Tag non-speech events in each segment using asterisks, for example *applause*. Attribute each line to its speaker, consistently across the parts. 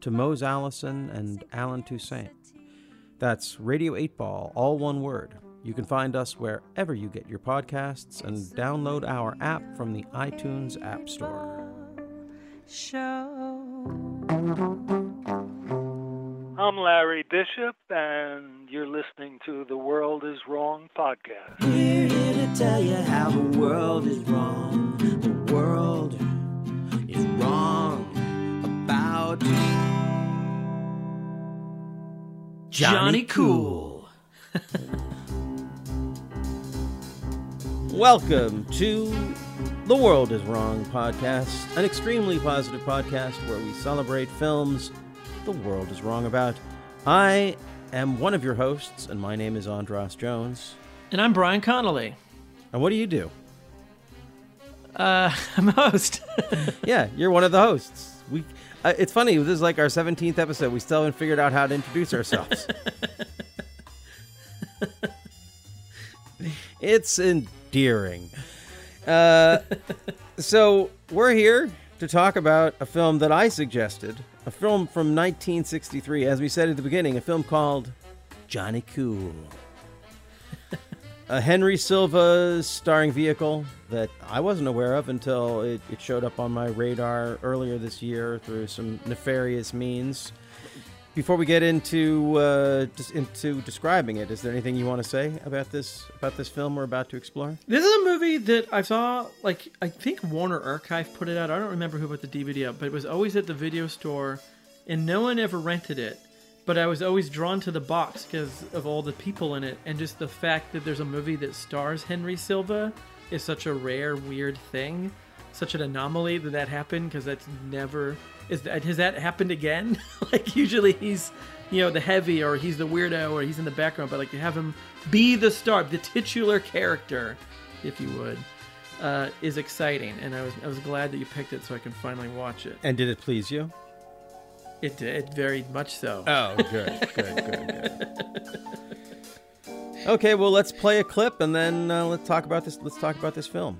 Speaker 1: to Mose Allison and Allen Toussaint. That's Radio8Ball, all one word. You can find us wherever you get your podcasts and download our app from the iTunes App Store. Show.
Speaker 2: I'm Larry Bishop, and you're listening to the World is Wrong podcast.
Speaker 3: We're here to tell you how the world is wrong. The world is wrong about
Speaker 4: Johnny Cool. *laughs*
Speaker 1: Welcome to the World is Wrong podcast, an extremely positive podcast where we celebrate films the world is wrong about. I am one of your hosts, and my name is Andras Jones.
Speaker 4: And I'm Bryan Connolly.
Speaker 1: And what do you do?
Speaker 4: Uh, *laughs* I'm a host. *laughs*
Speaker 1: yeah, you're one of the hosts. We. Uh, it's funny. This is like our 17th episode. We still haven't figured out how to introduce ourselves. *laughs* it's endearing. Uh, so we're here to talk about a film that I suggested, a film from 1963, as we said at the beginning, a film called Johnny Cool. A Henry Silva starring vehicle that I wasn't aware of until it, it, showed up on my radar earlier this year through some nefarious means. Before we get into uh, into describing it, is there anything you want to say about this about this film we're about to explore?
Speaker 4: This is a movie that I saw, like I think Warner Archive put it out. I don't remember who put the DVD up, but it was always at the video store, and no one ever rented it. But I was always drawn to the box because of all the people in it, and just the fact that there's a movie that stars Henry Silva is such a rare, weird thing, such an anomaly that that happened because that's never is that has that happened again? *laughs* like usually he's you know the heavy or he's the weirdo or he's in the background, but like to have him be the star, the titular character, if you would, uh, is exciting. And I was I was glad that you picked it so I can finally watch it.
Speaker 1: And did it please you?
Speaker 4: It did very much so.
Speaker 1: Oh, good, good, good, good. *laughs* Okay, well, let's play a clip and then uh, let's talk about this. Let's talk about this film.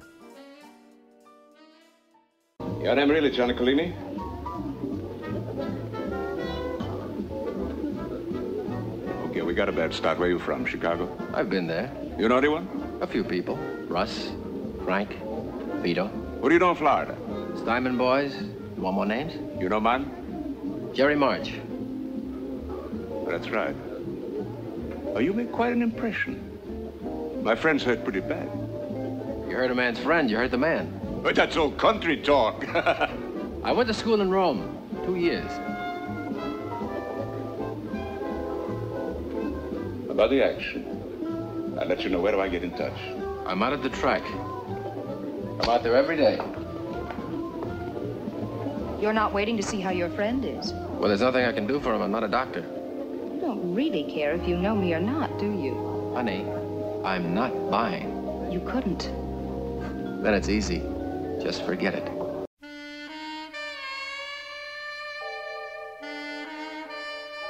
Speaker 5: Your name really, Johnny Collini? Okay, we got a bad start. Where you from? Chicago?
Speaker 6: I've been there.
Speaker 5: You know anyone?
Speaker 6: A few people. Russ, Frank, Vito.
Speaker 5: What do you know in Florida?
Speaker 6: Steinman boys. You want more names?
Speaker 5: You know mine?
Speaker 6: Jerry March.
Speaker 5: That's right. Oh, you make quite an impression. My friend's hurt pretty bad.
Speaker 6: You hurt a man's friend, you hurt the man.
Speaker 5: But that's all country talk. *laughs*
Speaker 6: I went to school in Rome. Two years.
Speaker 5: About the action. I'll let you know where do I get in touch.
Speaker 6: I'm out at the track. I'm out there every day.
Speaker 7: You're not waiting to see how your friend is.
Speaker 6: Well, there's nothing I can do for him. I'm not a doctor.
Speaker 7: You don't really care if you know me or not, do you?
Speaker 6: Honey, I'm not buying.
Speaker 7: You couldn't.
Speaker 6: Then it's easy. Just forget it.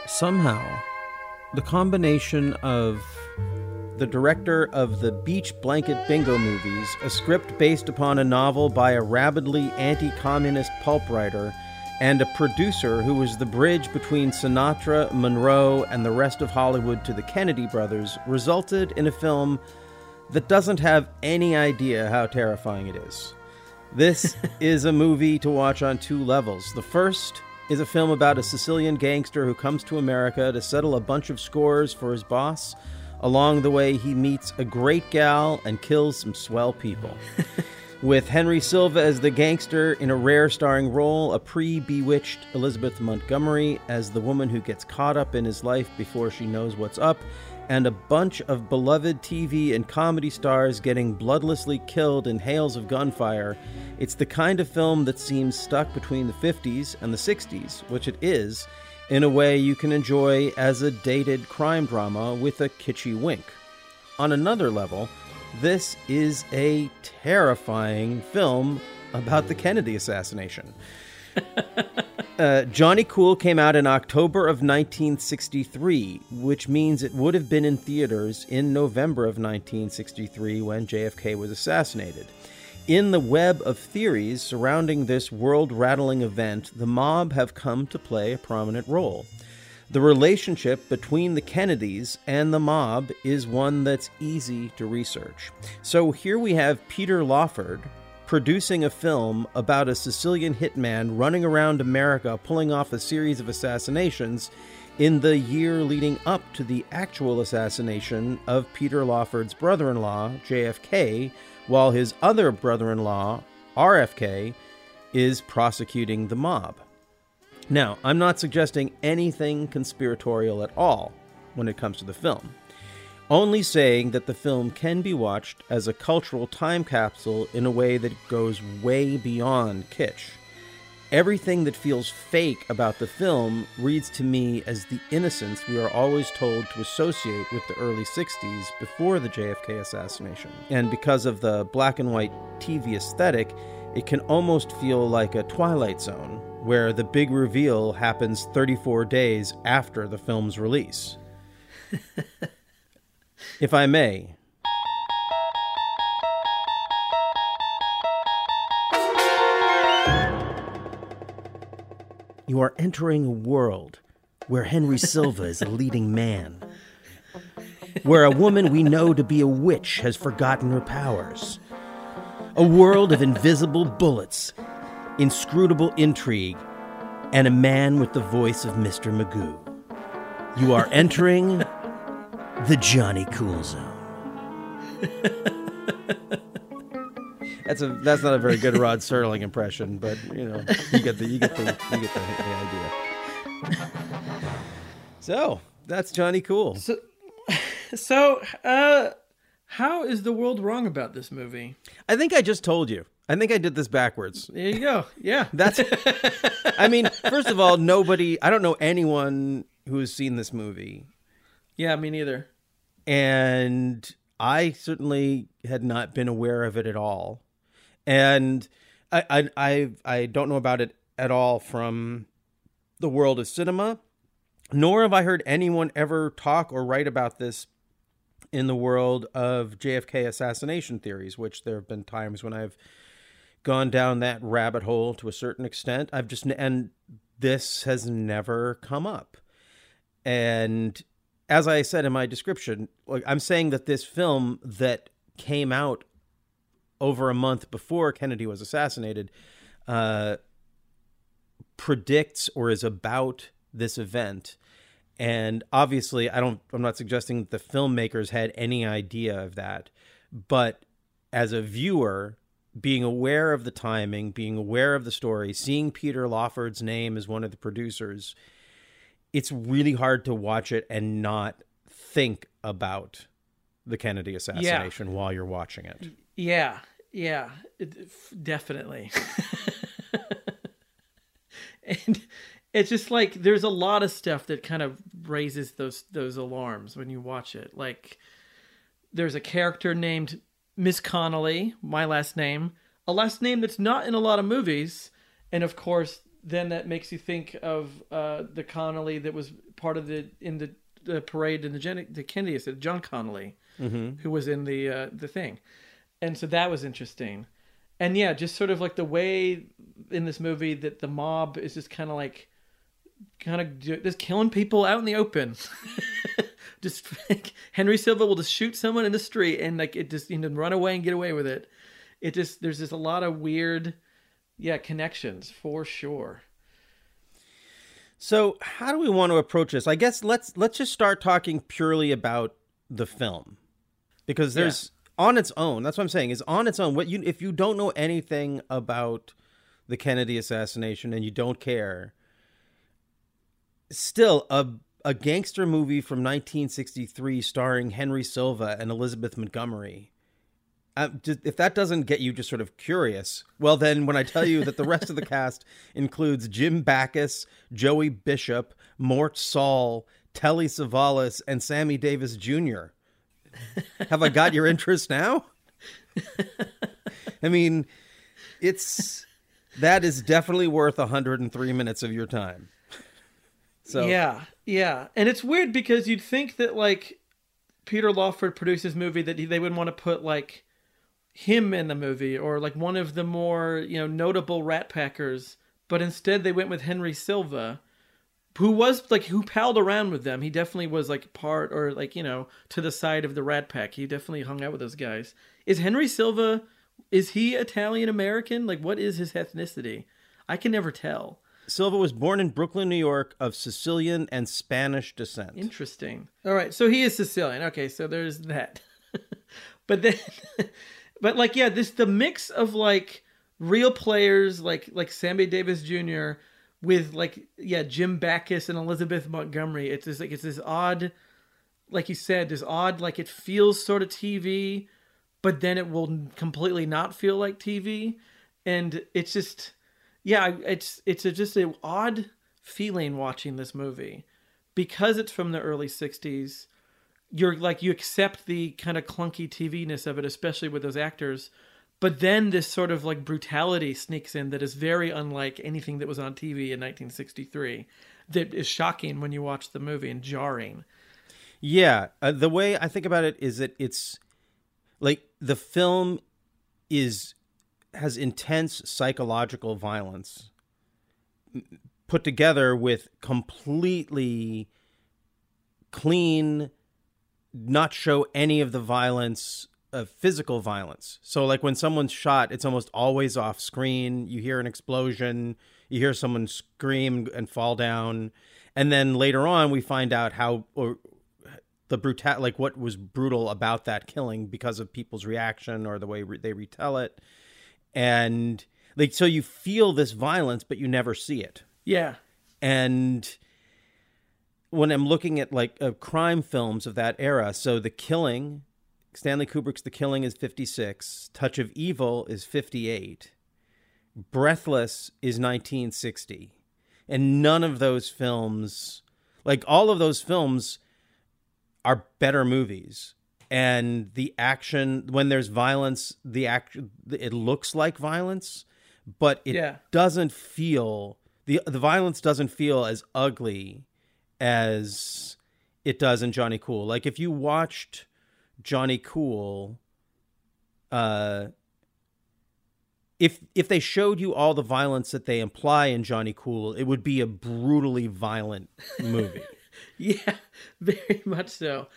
Speaker 1: Somehow, the combination of the director of the Beach Blanket Bingo movies, a script based upon a novel by a rabidly anti communist pulp writer, and a producer who was the bridge between Sinatra, Monroe, and the rest of Hollywood to the Kennedy brothers, resulted in a film that doesn't have any idea how terrifying it is. This *laughs* is a movie to watch on two levels. The first is a film about a Sicilian gangster who comes to America to settle a bunch of scores for his boss. Along the way, he meets a great gal and kills some swell people. *laughs* With Henry Silva as the gangster in a rare starring role, a pre bewitched Elizabeth Montgomery as the woman who gets caught up in his life before she knows what's up, and a bunch of beloved TV and comedy stars getting bloodlessly killed in hails of gunfire, it's the kind of film that seems stuck between the 50s and the 60s, which it is, in a way you can enjoy as a dated crime drama with a kitschy wink. On another level, this is a terrifying film about the Kennedy assassination. *laughs* uh, Johnny Cool came out in October of 1963, which means it would have been in theaters in November of 1963 when JFK was assassinated. In the web of theories surrounding this world rattling event, the mob have come to play a prominent role. The relationship between the Kennedys and the mob is one that's easy to research. So here we have Peter Lawford producing a film about a Sicilian hitman running around America pulling off a series of assassinations in the year leading up to the actual assassination of Peter Lawford's brother in law, JFK, while his other brother in law, RFK, is prosecuting the mob. Now, I'm not suggesting anything conspiratorial at all when it comes to the film, only saying that the film can be watched as a cultural time capsule in a way that goes way beyond kitsch. Everything that feels fake about the film reads to me as the innocence we are always told to associate with the early 60s before the JFK assassination. And because of the black and white TV aesthetic, it can almost feel like a Twilight Zone, where the big reveal happens 34 days after the film's release. *laughs* if I may, You are entering a world where Henry Silva is a leading man, where a woman we know to be a witch has forgotten her powers, a world of invisible bullets, inscrutable intrigue, and a man with the voice of Mr. Magoo. You are entering the Johnny Cool Zone. *laughs* That's a that's not a very good Rod Serling impression, but you know you get the you get the you get the, the idea. So that's Johnny Cool.
Speaker 4: So, *laughs* so uh, how is the world wrong about this movie?
Speaker 1: I think I just told you. I think I did this backwards.
Speaker 4: There you go. Yeah.
Speaker 1: That's. I mean, first of all, nobody. I don't know anyone who has seen this movie,
Speaker 4: Yeah, me neither.
Speaker 1: and I certainly had not been aware of it at all. And I I I, I don't know about it at all from the world of cinema, nor have I heard anyone ever talk or write about this in the world of JFK assassination theories, which there have been times when I've gone down that rabbit hole to a certain extent. I've just and this has never come up. And as I said in my description, I'm saying that this film that came out over a month before Kennedy was assassinated uh, predicts or is about this event. And obviously, I don't. I'm not suggesting that the filmmakers had any idea of that, but as a viewer, being aware of the timing, being aware of the story, seeing Peter Lawford's name as one of the producers, it's really hard to watch it and not think about the Kennedy assassination while you're watching it.
Speaker 4: Yeah, yeah, it, definitely. *laughs* and it's just like there's a lot of stuff that kind of raises those those alarms when you watch it. Like there's a character named Miss Connolly, my last name, a last name that's not in a lot of movies, and of course, then that makes you think of uh, the Connolly that was part of the in the, the parade in the, Gen- the Kennedy, said John Connolly, who was in the uh, the thing, and so that was interesting, and yeah, just sort of like the way in this movie that the mob is just kind of like kind of just killing people out in the open. *laughs* just like, Henry Silva will just shoot someone in the street and like it just you know run away and get away with it. It just there's just a lot of weird, yeah, connections for sure.
Speaker 1: So, how do we want to approach this? I guess let's let's just start talking purely about the film. Because there's on its own, that's what I'm saying, is on its own what you if you don't know anything about the Kennedy assassination and you don't care, still a a gangster movie from 1963 starring Henry Silva and Elizabeth Montgomery. uh, if that doesn't get you just sort of curious, well, then when I tell you that the rest of the cast *laughs* includes Jim Backus, Joey Bishop, Mort Sahl, Telly Savalas, and Sammy Davis Jr. Have I got your interest now? I mean, it's that is definitely worth 103 minutes of your time. So
Speaker 4: Yeah, yeah, and it's weird because you'd think that like Peter Lawford produced this movie that they would want to put like him in the movie or like one of the more you know notable Rat Packers, but instead they went with Henry Silva, who was like who palled around with them. He definitely was like part or like you know to the side of the Rat Pack. He definitely hung out with those guys. Is Henry Silva? Is he Italian American? Like what is his ethnicity? I can never tell.
Speaker 1: Silva was born in Brooklyn, New York, of Sicilian and Spanish descent.
Speaker 4: Interesting. All right, so he is Sicilian. Okay, so there's that. *laughs* but then, *laughs* but like, yeah, this the mix of like real players like like Sammy Davis Jr. with like yeah Jim Backus and Elizabeth Montgomery. It's just like it's this odd, like you said, this odd like it feels sort of TV, but then it will completely not feel like TV, and it's just yeah, it's it's a, just an odd feeling watching this movie because it's from the early 60s you're like you accept the kind of clunky tv-ness of it especially with those actors but then this sort of like brutality sneaks in that is very unlike anything that was on tv in 1963 that is shocking when you watch the movie and jarring.
Speaker 1: Yeah, uh, the way I think about it is that it's like the film is has intense psychological violence put together with completely clean not show any of the violence of physical violence. So like when someone's shot, it's almost always off screen. You hear an explosion, you hear someone scream and fall down, and then later on we find out how or the brutal like what was brutal about that killing because of people's reaction or the way re- they retell it. And like so you feel this violence but you never see it
Speaker 4: yeah
Speaker 1: and when I'm looking at like uh, crime films of that era, so The Killing, Stanley Kubrick's The Killing is 56, Touch of Evil is 58, Breathless is 1960. And none of those films, like all of those films, are better movies. And the action, when there's violence, the act, it looks like violence, but it
Speaker 4: Yeah.
Speaker 1: doesn't feel the the violence doesn't feel as ugly as it does in Johnny Cool. Like if you watched Johnny Cool, uh, if if they showed you all the violence that they imply in Johnny Cool, it would be a brutally violent movie. *laughs*
Speaker 4: Yeah, very much so.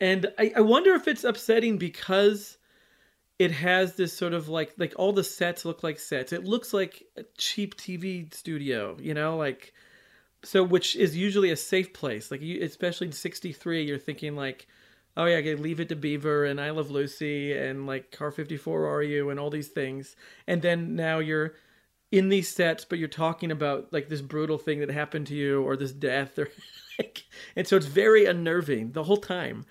Speaker 4: And I, I wonder if it's upsetting because it has this sort of like like all the sets look like sets. It looks like a cheap TV studio, you know, like so which is usually a safe place. Like you especially in 63 you're thinking like oh yeah, okay, Leave It to Beaver and I Love Lucy and like Car 54 Are You and all these things. And then now you're in these sets, but you're talking about like this brutal thing that happened to you or this death or *laughs* like, and so it's very unnerving the whole time.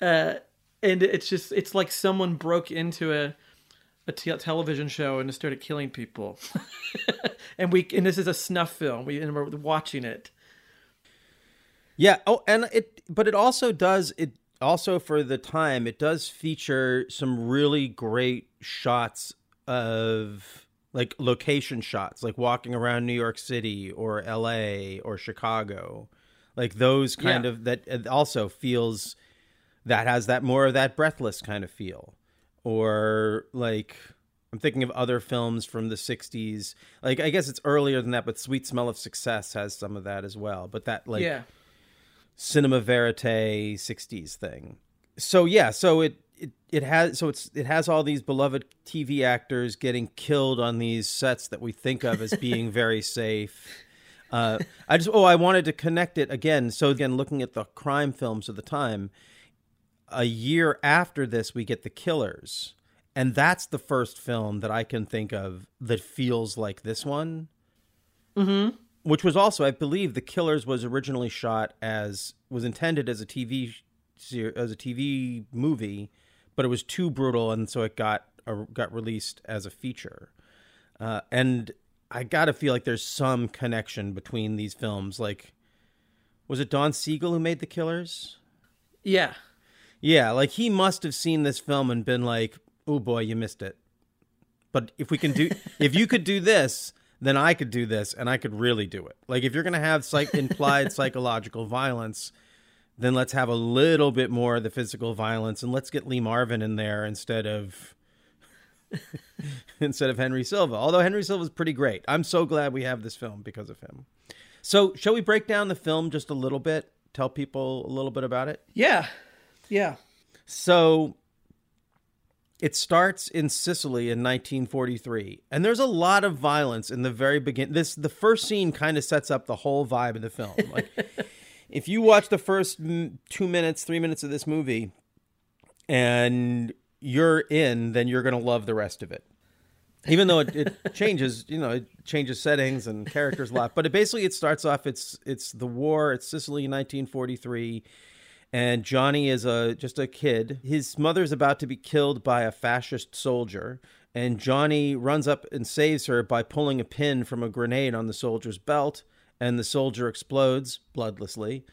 Speaker 4: Uh, and it's just, it's like someone broke into a, a te- television show and started killing people. *laughs* and we, and this is a snuff film. We, and we're watching it.
Speaker 1: Yeah. Oh, and it, but it also does it also for the time. It does feature some really great shots of like location shots, like walking around New York City or L.A. or Chicago, like those kind
Speaker 4: Yeah.
Speaker 1: of that. It also feels that has that more of that breathless kind of feel, or like. I'm thinking of other films from the 60s. Like, I guess it's earlier than that, but Sweet Smell of Success has some of that as well. But that, like,
Speaker 4: yeah.
Speaker 1: Cinema verite 60s thing. So yeah so it, it it has so it's it has all these beloved tv actors getting killed on these sets that we think of as being *laughs* very safe. Uh i just oh i wanted to connect it again. So again looking at the crime films of the time a year after this we get the killers. And that's the first film that i can think of that feels like this one which was also, I believe, The Killers was originally shot as was intended as a TV as a TV movie, but it was too brutal, and so it got uh, got released as a feature. Uh, and I gotta feel like there's some connection between these films. Like, was it Don Siegel who made The Killers?
Speaker 4: Yeah.
Speaker 1: Yeah, like he must have seen this film and been like, "Oh boy, you missed it." But if we can do, *laughs* if you could do this, then I could do this, and I could really do it. Like if you're gonna have psych implied *laughs* psychological violence, then let's have a little bit more of the physical violence, and let's get Lee Marvin in there instead of *laughs* instead of Henry Silva. Although Henry Silva is pretty great, I'm so glad we have this film because of him. So, shall we break down the film just a little bit? Tell people a little bit about it.
Speaker 4: Yeah. Yeah.
Speaker 1: So it starts in Sicily in 1943, and there's a lot of violence in the very beginning. This the first scene kind of sets up the whole vibe of the film. Like *laughs* if you watch the first 2 minutes, 3 minutes of this movie and you're in, then you're going to love the rest of it. Even though it, it *laughs* changes, you know, it changes settings and characters a lot, but it basically it starts off it's it's the war, it's Sicily in 1943 and Johnny is a just a kid. His mother's about to be killed by a fascist soldier, and Johnny runs up and saves her by pulling a pin from a grenade on the soldier's belt, and the soldier explodes bloodlessly.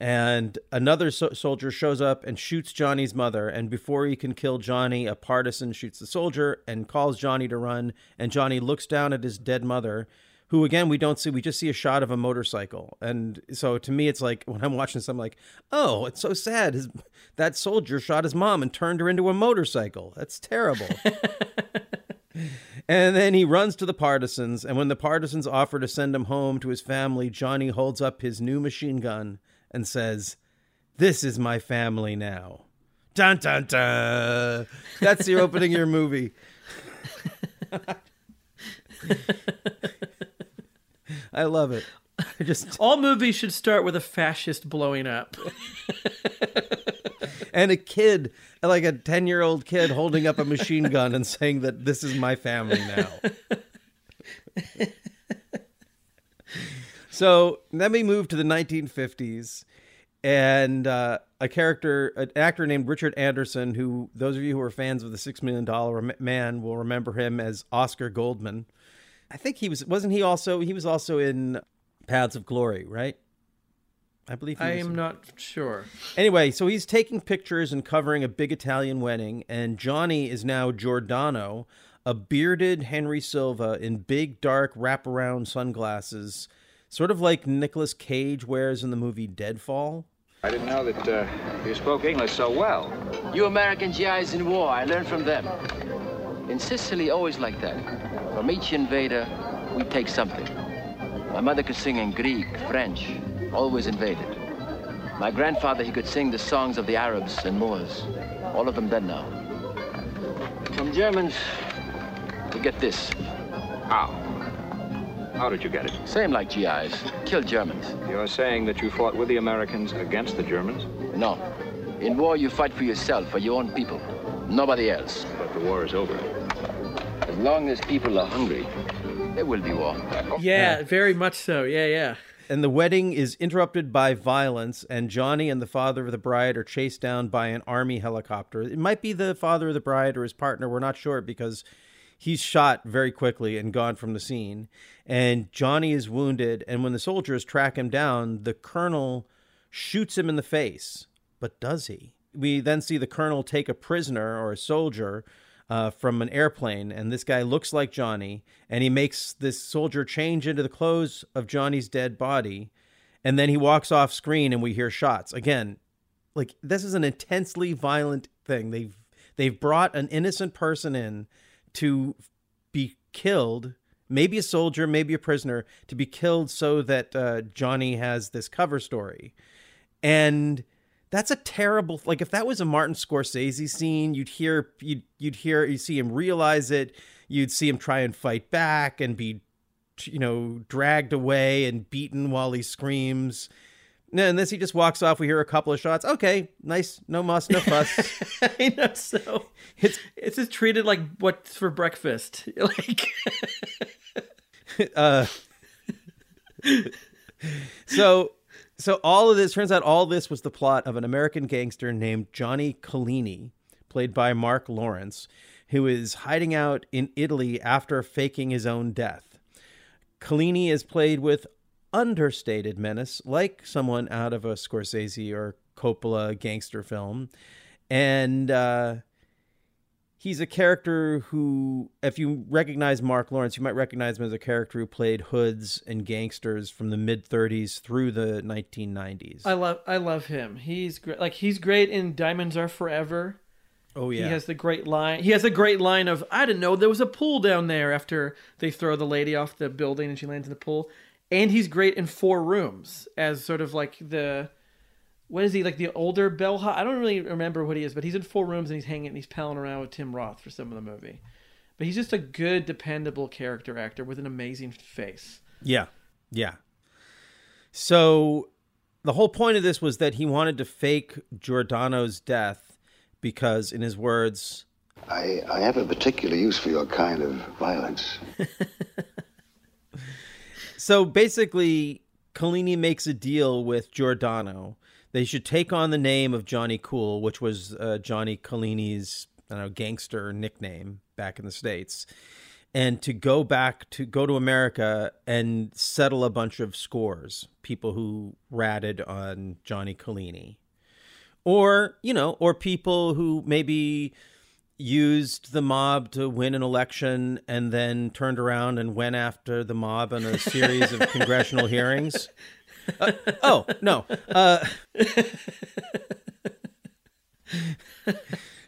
Speaker 1: And another so- soldier shows up and shoots Johnny's mother. And before he can kill Johnny, a partisan shoots the soldier and calls Johnny to run. And Johnny looks down at his dead mother who again we don't see we just see a shot of a motorcycle. And so to me it's like *laughs* when i'm watching this i'm like oh it's so sad his, that soldier shot his mom and turned her into a motorcycle. That's terrible. *laughs* And then he runs to the partisans and when the partisans offer to send him home to his family johnny holds up his new machine gun and says this is my family now. Dun dun dun. That's the opening of your movie *laughs* I love it. I just *laughs*
Speaker 4: All movies should start with a fascist blowing up. *laughs*
Speaker 1: and a kid, like a ten year old kid, holding up a machine gun and saying that this is my family now. so then we move to the 1950s, and uh, a character, an actor named Richard Anderson, who those of you who are fans of the Six Million Dollar Man will remember him as Oscar Goldman. I think he was wasn't he also he was also in Paths of Glory, right? I believe he
Speaker 4: I
Speaker 1: was
Speaker 4: am not sure.
Speaker 1: Anyway, so he's taking pictures and covering a big Italian wedding, and Johnny is now Giordano, a bearded Henry Silva in big dark wraparound sunglasses, sort of like Nicolas Cage wears in the movie Deadfall.
Speaker 5: I didn't know that uh, you spoke English so well.
Speaker 6: You American GIs in war, I learned from them. In Sicily, always like that. From each invader, we take something. My mother could sing in Greek, French, always invaded. My grandfather, he could sing the songs of the Arabs and Moors. All of them dead now. From Germans, we get this.
Speaker 5: How? How did you get it?
Speaker 6: Same like GIs. Kill Germans.
Speaker 5: You're saying that you fought with the Americans against the Germans,
Speaker 6: No. In war, you fight for yourself, for your own people. Nobody else.
Speaker 5: but the war is over.
Speaker 6: As long as people are hungry, there will be war.
Speaker 4: Yeah, very much so. Yeah, yeah.
Speaker 1: And the wedding is interrupted by violence, and Johnny and the father of the bride are chased down by an army helicopter. It might be the father of the bride or his partner, we're not sure because he's shot very quickly and gone from the scene. And Johnny is wounded, and when the soldiers track him down, the colonel shoots him in the face. But does he? We then see the colonel take a prisoner or a soldier uh, from an airplane, and this guy looks like Johnny, and he makes this soldier change into the clothes of Johnny's dead body, and then he walks off screen, and we hear shots again. Like this is an intensely violent thing. They've they've brought an innocent person in to be killed, maybe a soldier, maybe a prisoner, to be killed so that uh, Johnny has this cover story, and that's a terrible like if that was a Martin Scorsese scene, you'd hear you'd you'd hear you see him realize it, you'd see him try and fight back and be you know dragged away and beaten while he screams. No, and this he just walks off. We hear a couple of shots. Okay, nice, no muss, no fuss. *laughs*
Speaker 4: I know. So
Speaker 1: it's
Speaker 4: it's just treated like what's for breakfast. *laughs* Like, *laughs*
Speaker 1: uh, so so all of this turns out all this was the plot of an American gangster named Johnny Collini, played by Mark Lawrence, who is hiding out in Italy after faking his own death. Collini is played with understated menace, like someone out of a Scorsese or Coppola gangster film. And uh, he's a character who, if you recognize Mark Lawrence, you might recognize him as a character who played hoods and gangsters from the mid 30s through the 1990s.
Speaker 4: I love I love him. He's great. Like he's great in Diamonds Are Forever.
Speaker 1: oh, yeah.
Speaker 4: He has the great line. He has a great line of I didn't know there was a pool down there after they throw the lady off the building and she lands in the pool. And he's great in Four Rooms as sort of like the what is he like the older bellhop? I don't really remember what he is, but he's in Four Rooms and he's hanging and he's palling around with Tim Roth for some of the movie. But he's just a good, dependable character actor with an amazing face.
Speaker 1: Yeah. Yeah. So the whole point of this was that he wanted to fake Giordano's death because, in his words,
Speaker 8: I, I have a particular use for your kind of violence. *laughs*
Speaker 1: So basically, Collini makes a deal with Giordano. They should take on the name of Johnny Cool, which was uh, Johnny Collini's I don't know, gangster nickname back in the States, and to go back to go to America and settle a bunch of scores, people who ratted on Johnny Collini. Or, you know, or people who maybe used the mob to win an election and then turned around and went after the mob in a series of *laughs* congressional hearings. Uh, oh no. Uh, *laughs*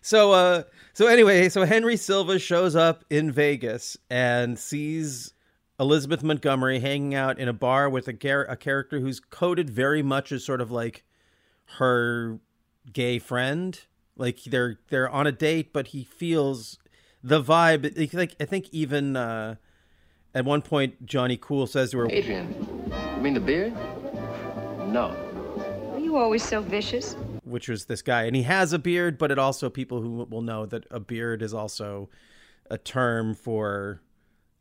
Speaker 1: so uh, so anyway, so Henry Silva shows up in Vegas and sees Elizabeth Montgomery hanging out in a bar with a, a character who's coded very much as sort of like her gay friend. Like they're they're on a date, but he feels the vibe. Like I think even uh, at one point Johnny Cool says to her,
Speaker 6: Adrian, you mean the beard? No.
Speaker 7: Are you always so vicious?
Speaker 1: which was this guy, and he has a beard, but it also people who will know that a beard is also a term for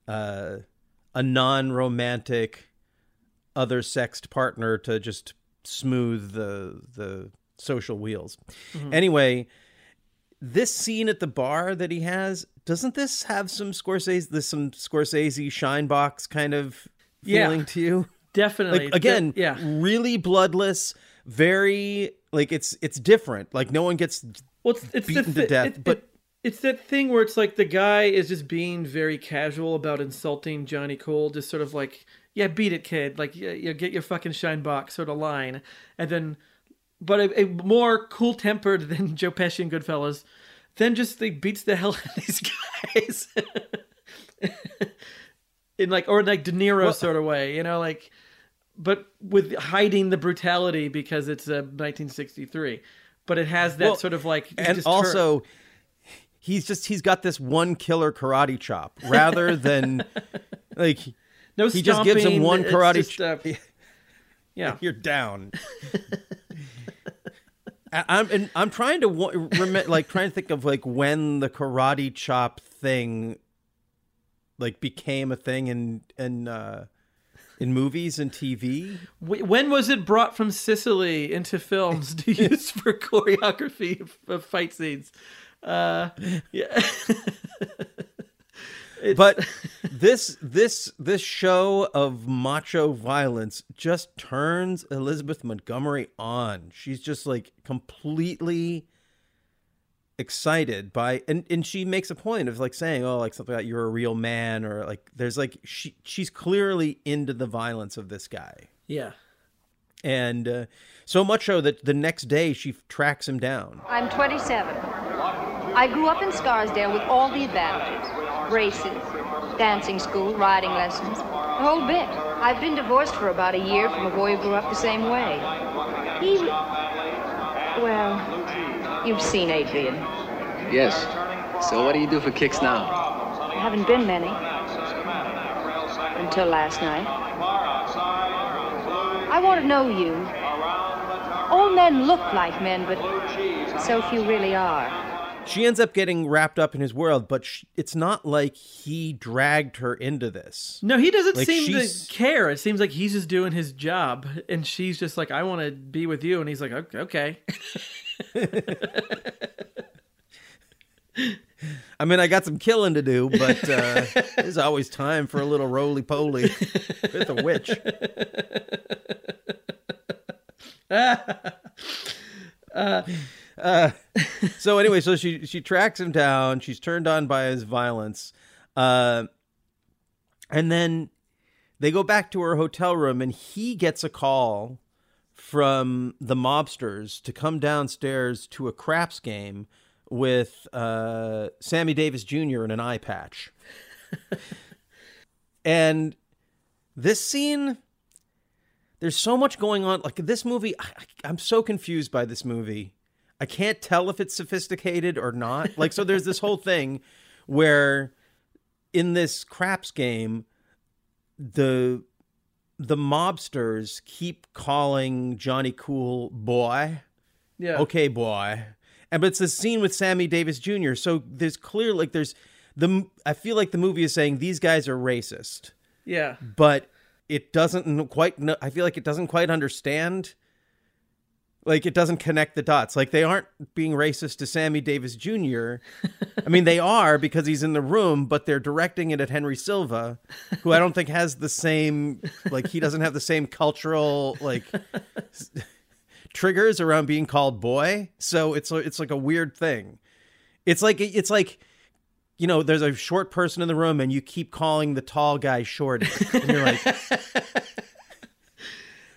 Speaker 1: uh, a non-romantic other sexed partner to just smooth the the social wheels. Anyway, this scene at the bar that he has doesn't this have some Scorsese this some Scorsese shine box kind of
Speaker 4: Yeah.
Speaker 1: feeling to you?
Speaker 4: Definitely.
Speaker 1: Like again,
Speaker 4: yeah.
Speaker 1: really bloodless, very like it's it's different. Like no one gets
Speaker 4: Well, it's, it's
Speaker 1: beaten
Speaker 4: the
Speaker 1: to death,
Speaker 4: it-
Speaker 1: but-
Speaker 4: it- it's that thing where it's like the guy is just being very casual about insulting Johnny Cool, just sort of like, "Yeah, beat it, kid," like, "Yeah, yeah get your fucking shine box," sort of line, and then, but a, a more cool tempered than *laughs* Joe Pesci and Goodfellas, then just like beats the hell *laughs* out of these guys, *laughs* in like or like De Niro sort of way, you know, like, but with hiding the brutality because it's a 1963. But it has that
Speaker 1: Well,
Speaker 4: sort of like
Speaker 1: and also he's just he's got this one killer karate chop rather *laughs* than like
Speaker 4: no
Speaker 1: he just gives him one karate chop.
Speaker 4: uh, *laughs* yeah, *laughs*
Speaker 1: You're down. I'm and I'm trying to rem- like trying to think of like when the karate chop thing like became a thing in in uh in movies and TV.
Speaker 4: When was it brought from Sicily into films to *laughs* use for choreography of, fight scenes? Uh, yeah, *laughs*
Speaker 1: But this this this show of macho violence just turns Elizabeth Montgomery on. She's just like completely excited by and and she makes a point of like saying oh like something like you're a real man or like there's like she she's clearly into the violence of this guy
Speaker 4: yeah,
Speaker 1: and uh, so much so that the next day she tracks him down
Speaker 7: I'm 27. I grew up in Scarsdale with all the advantages braces, dancing school, riding lessons, the whole bit. I've been divorced for about a year from a boy who grew up the same way. He. Well, you've seen Adrian.
Speaker 6: Yes. So what do you do for kicks now?
Speaker 7: There haven't been many. Until last night. I want to know you. All men look like men, but so few really are.
Speaker 1: She ends up getting wrapped up in his world but sh- it's not like he dragged her into this
Speaker 4: no, he doesn't
Speaker 1: Like,
Speaker 4: seem
Speaker 1: she's-
Speaker 4: to care. It seems like he's just doing his job, and she's just like, "I want to be with you," and he's like, "Okay." okay." *laughs*
Speaker 1: I mean, I got some killing to do, but uh, there's always time for a little roly poly with a witch. *laughs* Uh, *laughs* so anyway, so she she tracks him down. She's turned on by his violence, uh, and then they go back to her hotel room, and he gets a call from the mobsters to come downstairs to a craps game with uh, Sammy Davis Jr. in an eye patch. *laughs* and this scene, there's so much going on. Like this movie, I, I'm so confused by this movie. I can't tell if it's sophisticated or not. Like, so there's this whole *laughs* thing where in this craps game, the the mobsters keep calling Johnny Cool boy.
Speaker 4: Yeah.
Speaker 1: Okay, boy. And but it's a scene with Sammy Davis Jr. So there's clear like there's the I feel like the movie is saying these guys are racist,
Speaker 4: Yeah.
Speaker 1: but it doesn't quite. I feel like it doesn't quite understand. Like it doesn't connect the dots. Like they aren't being racist to Sammy Davis Jr. I mean, they are because he's in the room, but they're directing it at Henry Silva, who I don't think has the same. Like he doesn't have the same cultural like triggers around being called boy. So it's it's like a weird thing. It's like it's like you know, there's a short person in the room and you keep calling the tall guy short, And you're like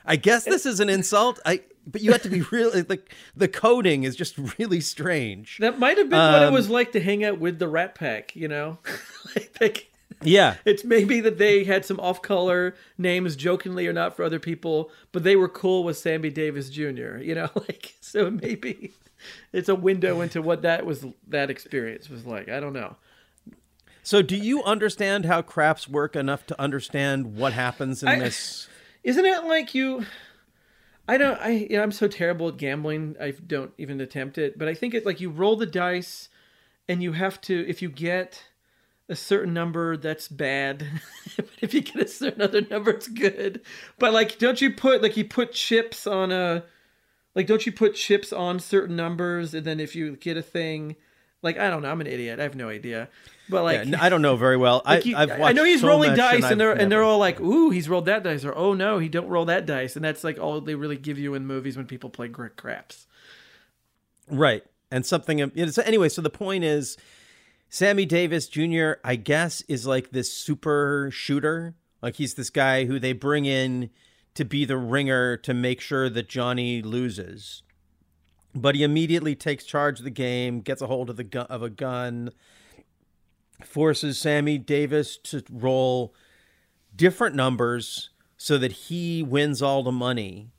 Speaker 1: I guess this is an insult. I but you have to be *laughs* really like the coding is just really strange.
Speaker 4: That might have been what it
Speaker 1: Um,
Speaker 4: was like to hang out with the Rat Pack, you know? *laughs* like, like,
Speaker 1: Yeah.
Speaker 4: it's maybe that they had some off color names jokingly or not for other people, but they were cool with Sammy Davis Jr., you know? *laughs* Like, so maybe it's a window into what that was, that experience was like. I don't know.
Speaker 1: So do you understand how craps work enough to understand what happens in
Speaker 4: I-
Speaker 1: this?
Speaker 4: Isn't it like you? I don't. I you know, I'm so terrible at gambling. I don't even attempt it. But I think it like you roll the dice, and you have to. If you get a certain number, that's bad. *laughs* but if you get a certain other number, it's good. But like, don't you put like you put chips on a like don't you put chips on certain numbers, and then if you get a thing, like I don't know. I'm an idiot. I have no idea. But like.
Speaker 1: Yeah, I don't know very well.
Speaker 4: Like
Speaker 1: I,
Speaker 4: you-
Speaker 1: I've
Speaker 4: I know he's
Speaker 1: so
Speaker 4: rolling dice, and, they're and they're all like, "Ooh, he's rolled that dice," or "Oh no, he don't roll that dice," and that's like all they really give you in movies when people play gr- craps.
Speaker 1: Right. And something it's, anyway, so the point is Sammy Davis Jr., I guess, is like this super shooter. Like he's this guy who they bring in to be the ringer to make sure that Johnny loses. But he immediately takes charge of the game, gets a hold of the gun of a gun, forces Sammy Davis to roll different numbers so that he wins all the money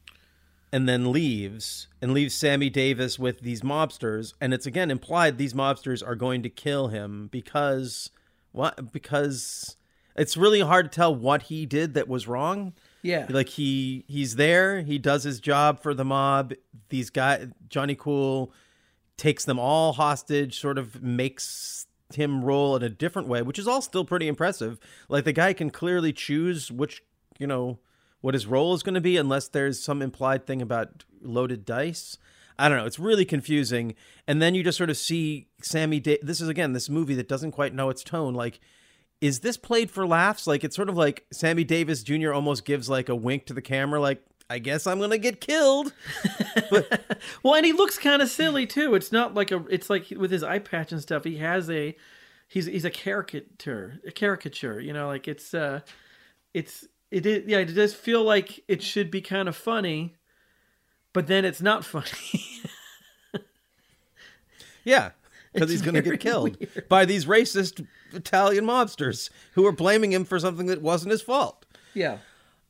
Speaker 1: and then leaves and leaves Sammy Davis with these mobsters. And it's again implied these mobsters are going to kill him because what? Because it's really hard to tell what he did that was wrong.
Speaker 4: Yeah,
Speaker 1: like he he's there. He does his job for the mob. These guys Johnny Cool takes them all hostage sort of makes him roll in a different way which is all still pretty impressive. Like the guy can clearly choose which you know what his role is going to be unless there's some implied thing about loaded dice. I don't know it's really confusing. And then you just sort of see sammy da- this is again this movie that doesn't quite know its tone. Like is this played for laughs? Like it's sort of like sammy davis jr almost gives like a wink to the camera like i guess i'm gonna get killed *laughs*
Speaker 4: well, and he looks kind of silly too. It's not like a. It's like with his eye patch and stuff. He has a. He's he's a caricature. A caricature. You know, like it's uh, it's it is yeah. It does feel like it should be kind of funny, but then it's not *laughs* funny.
Speaker 1: Yeah, because he's going to get killed
Speaker 4: weird.
Speaker 1: by these racist Italian mobsters who are blaming him for something that wasn't his fault.
Speaker 4: yeah.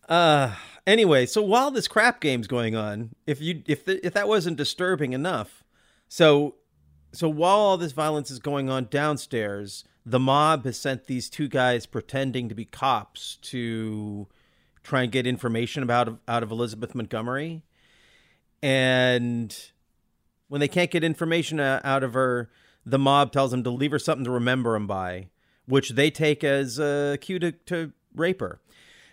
Speaker 1: Uh, anyway, so while this crap game's going on, if you if the, if that wasn't disturbing enough, so so while all this violence is going on downstairs, the mob has sent these two guys pretending to be cops to try and get information about out of Elizabeth Montgomery, and when they can't get information out of her, the mob tells them to leave her something to remember him by, which they take as a cue to, to rape her.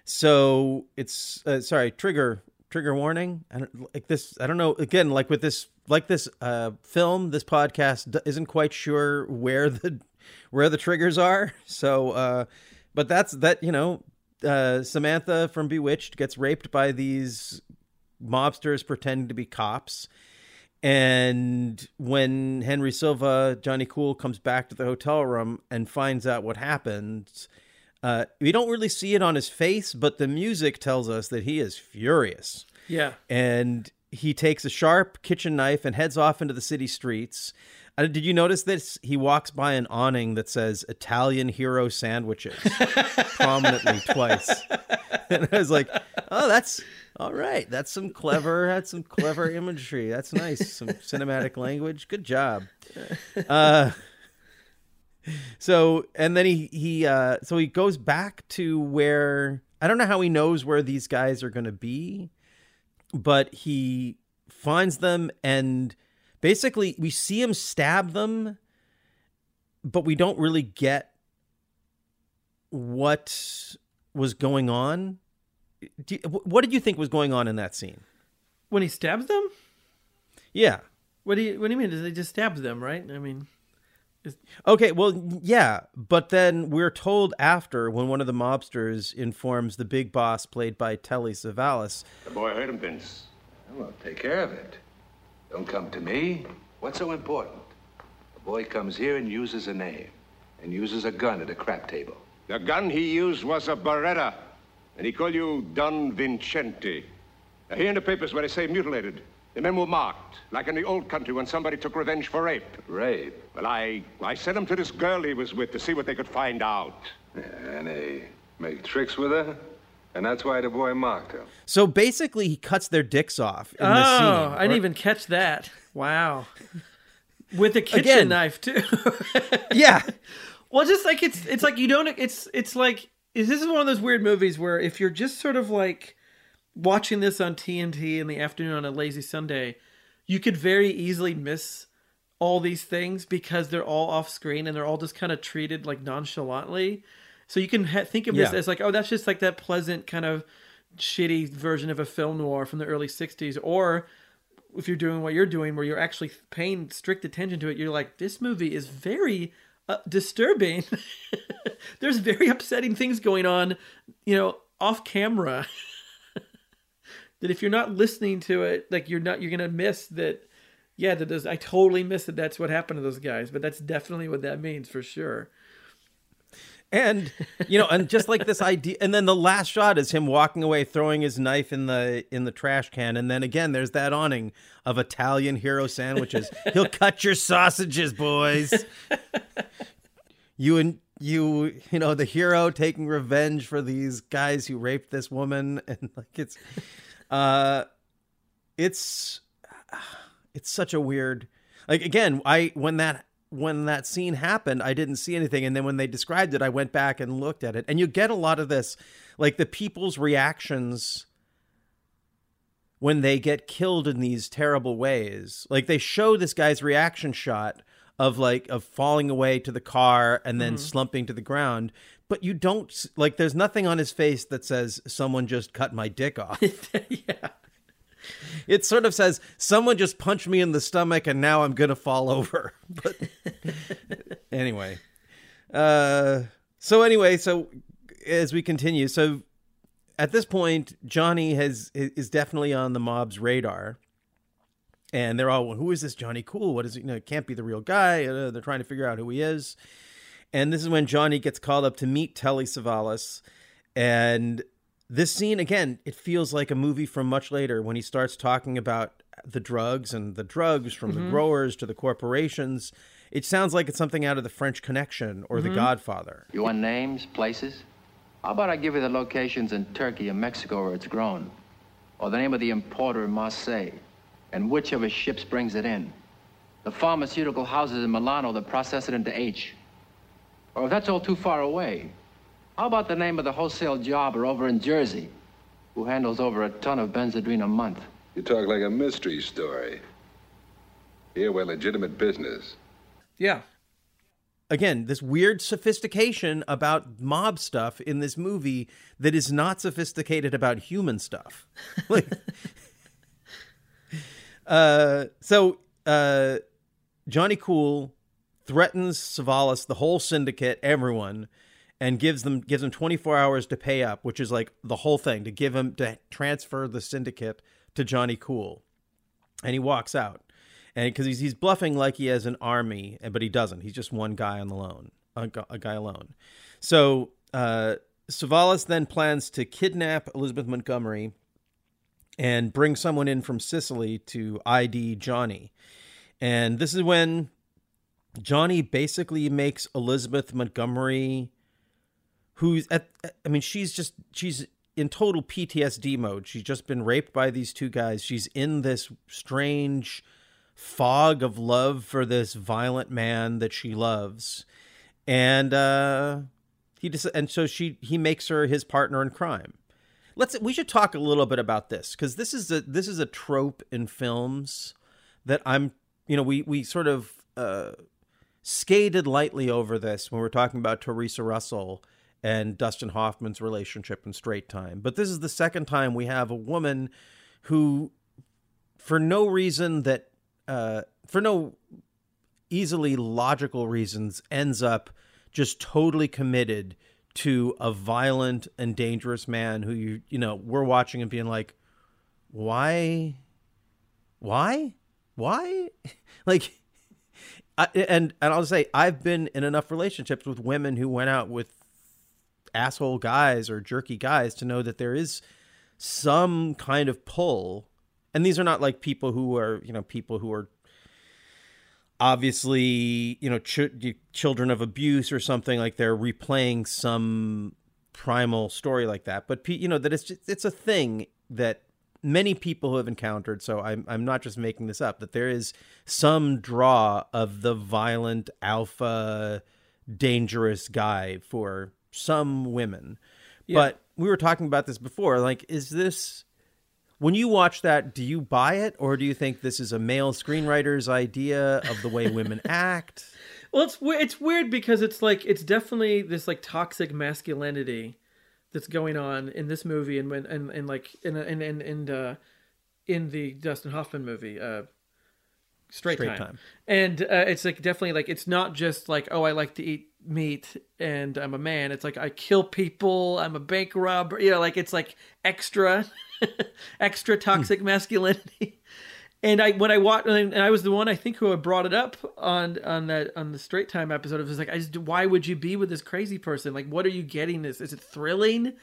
Speaker 1: So it's uh, sorry, trigger trigger warning. Don't like this. I don't know. Again, like with this like this uh, film, this podcast isn't quite sure where the where the triggers are. *laughs* So, uh, but that's that. You know, uh, Samantha from Bewitched gets raped by these mobsters pretending to be cops. And when Henry Silva, Johnny Cool, comes back to the hotel room and finds out what happened, uh, we don't really see it on his face, but the music tells us that he is furious.
Speaker 4: Yeah.
Speaker 1: And he takes a sharp kitchen knife and heads off into the city streets. Uh, did you notice this? He walks by an awning that says Italian Hero Sandwiches *laughs* prominently twice. And I was like, oh, that's all right. That's some clever, that's some clever imagery. That's nice. Some cinematic language. Good job. *laughs* Uh, so and then he he uh so he goes back to where I don't know how he knows where these guys are going to be, but he finds them and basically we see him stab them, but we don't really get what was going on. You- what did you think was going on in that scene?
Speaker 4: When he stabs them?
Speaker 1: Yeah.
Speaker 4: What do you What do you mean? Does he just stabs them? Right? I mean,
Speaker 1: Okay, well, yeah, but then we're told after when one of the mobsters informs the big boss, played by Telly Savalas,
Speaker 5: The boy heard him, Vince. Well, take care of it. Don't come to me. What's so important? The boy comes here and uses a name, and uses a gun at a crap table.
Speaker 9: The gun he used was a Beretta, and he called you Don Vincente. Now, here in the papers where they say mutilated, the men were marked, like in the old country when somebody took revenge for rape.
Speaker 5: Rape?
Speaker 9: Well, I, I sent him to this girl he was with to see what they could find out.
Speaker 5: And they make tricks with her, and that's why the boy mocked her.
Speaker 1: so basically he cuts their dicks off in
Speaker 4: oh,
Speaker 1: the scene.
Speaker 4: I didn't even catch that. Wow. *laughs* With a kitchen
Speaker 1: Again.
Speaker 4: knife too. *laughs*
Speaker 1: Yeah,
Speaker 4: Well, just like it's it's like you don't it's it's like is this is one of those weird movies where if you're just sort of like watching this on TNT in the afternoon on a lazy Sunday, you could very easily miss all these things because they're all off screen and they're all just kind of treated like nonchalantly. So you can ha- think of this as like, oh, that's just like that pleasant kind of shitty version of a film noir from the early '60s, or if you're doing what you're doing, where you're actually paying strict attention to it, you're like, this movie is very uh, disturbing. *laughs* There's very upsetting things going on, you know, off camera. *laughs* that if you're not listening to it, like you're not, you're gonna miss that. Yeah, that does. I totally miss that. That's what happened to those guys, but that's definitely what that means for sure.
Speaker 1: and you know, and just like this *laughs* idea, and then the last shot is him walking away, throwing his knife in the in the trash can, and then again, there's that awning of Italian hero sandwiches. He'll *laughs* cut your sausages, boys. *laughs* You and you, you know, the hero taking revenge for these guys who raped this woman, and like it's, uh, it's, it's such a weird, like again, I when that when that scene happened, I didn't see anything, and then when they described it, I went back and looked at it, and you get a lot of this, like the people's reactions when they get killed in these terrible ways. Like they show this guy's reaction shot of like of falling away to the car and then slumping to the ground, but you don't like there's nothing on his face that says someone just cut my dick off. *laughs*
Speaker 4: yeah.
Speaker 1: It sort of says someone just punched me in the stomach and now I'm going to fall over. *laughs* But *laughs* anyway. Uh so anyway, so as we continue, so at this point Johnny has is definitely on the mob's radar. And they're all, who is this Johnny Cool? What is it? You know, it can't be the real guy. Uh, they're trying to figure out who he is. And this is when Johnny gets called up to meet Telly Savalas. And this scene, again, it feels like a movie from much later when he starts talking about the drugs and the drugs from the mm-hmm. growers to the corporations. It sounds like it's something out of the French Connection or The mm-hmm. Godfather.
Speaker 6: You want names, places? How about I give you the locations in Turkey and Mexico where it's grown? Or the name of the importer in Marseille? And which of his ships brings it in? The pharmaceutical houses in Milano that process it into H? Or if that's all too far away, how about the name of the wholesale jobber over in Jersey who handles over a ton of Benzedrine a month?
Speaker 5: You talk like a mystery story. Here we're legitimate business.
Speaker 4: Yeah.
Speaker 1: Again, this weird sophistication about mob stuff in this movie that is not sophisticated about human stuff. *laughs* Like, *laughs* Uh, so uh, Johnny Cool threatens Savalas, the whole syndicate, everyone, and gives them gives them 24 hours to pay up, which is like the whole thing to give him to transfer the syndicate to Johnny Cool, and he walks out, and because he's he's bluffing like he has an army, but he doesn't. He's just one guy on the loan, a, guy alone. So uh, Savalas then plans to kidnap Elizabeth Montgomery and bring someone in from Sicily to ID Johnny. And this is when Johnny basically makes Elizabeth Montgomery, who's at, I mean, she's just, she's in total PTSD mode. She's just been raped by these two guys. She's in this strange fog of love for this violent man that she loves. And, uh, he just, and so she, he makes her his partner in crime let's we should talk a little bit about this because this is a this is a trope in films that I'm you know we we sort of uh, skated lightly over this when we're talking about Theresa Russell and Dustin Hoffman's relationship in Straight Time, but this is the second time we have a woman who, for no reason that uh, for no easily logical reasons, ends up just totally committed to a violent and dangerous man who you you know we're watching and being like why? Why? Why? *laughs* Like I, and and I'll say I've been in enough relationships with women who went out with asshole guys or jerky guys to know that there is some kind of pull. And these are not like people who are you know people who are obviously you know ch- children of abuse or something like they're replaying some primal story like that. But you know that it's just, it's a thing that many people who have encountered so I'm I'm not just making this up that there is some draw of the violent alpha dangerous guy for some women
Speaker 4: Yeah.
Speaker 1: but we were talking about this before like is this when you watch that, do you buy it, or do you think this is a male screenwriter's idea of the way women *laughs* act?
Speaker 4: Well, it's it's weird because it's like it's definitely this like toxic masculinity that's going on in this movie and when and, and like in in in in, uh, in the Dustin Hoffman movie, uh, Straight,
Speaker 1: Straight
Speaker 4: Time.
Speaker 1: Time.
Speaker 4: and uh, it's like definitely like it's not just like oh I like to eat meat and I'm a man. It's like I kill people. I'm a bank robber. You know, like it's like extra, *laughs* extra toxic masculinity. *laughs* And I when I watched and I was the one I think who had brought it up on on that on the straight time episode. It was like I just why would you be with this crazy person? Like what are you getting this? Is it thrilling?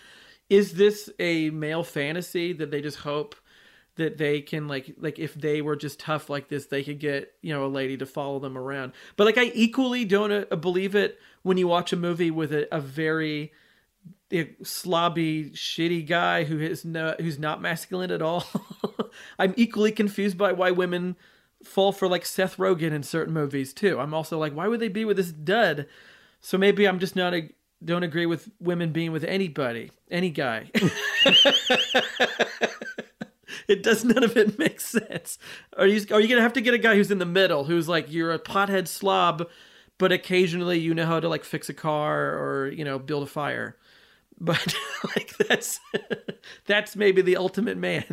Speaker 4: Is this a male fantasy that they just hope that they can like like if they were just tough like this they could get you know a lady to follow them around but like i equally don't uh, believe it when you watch a movie with a, a very uh, slobby shitty guy who is no who's not masculine at all. *laughs* I'm equally confused by why women fall for like seth rogen in certain movies too. I'm also like why would they be with this dud? So maybe i'm just not a don't agree with women being with anybody any guy. *laughs* It does none of it make sense. Are you are you gonna have to get a guy who's in the middle, who's like you're a pothead slob, but occasionally you know how to like fix a car or you know build a fire, but *laughs* like that's *laughs* that's maybe the ultimate man.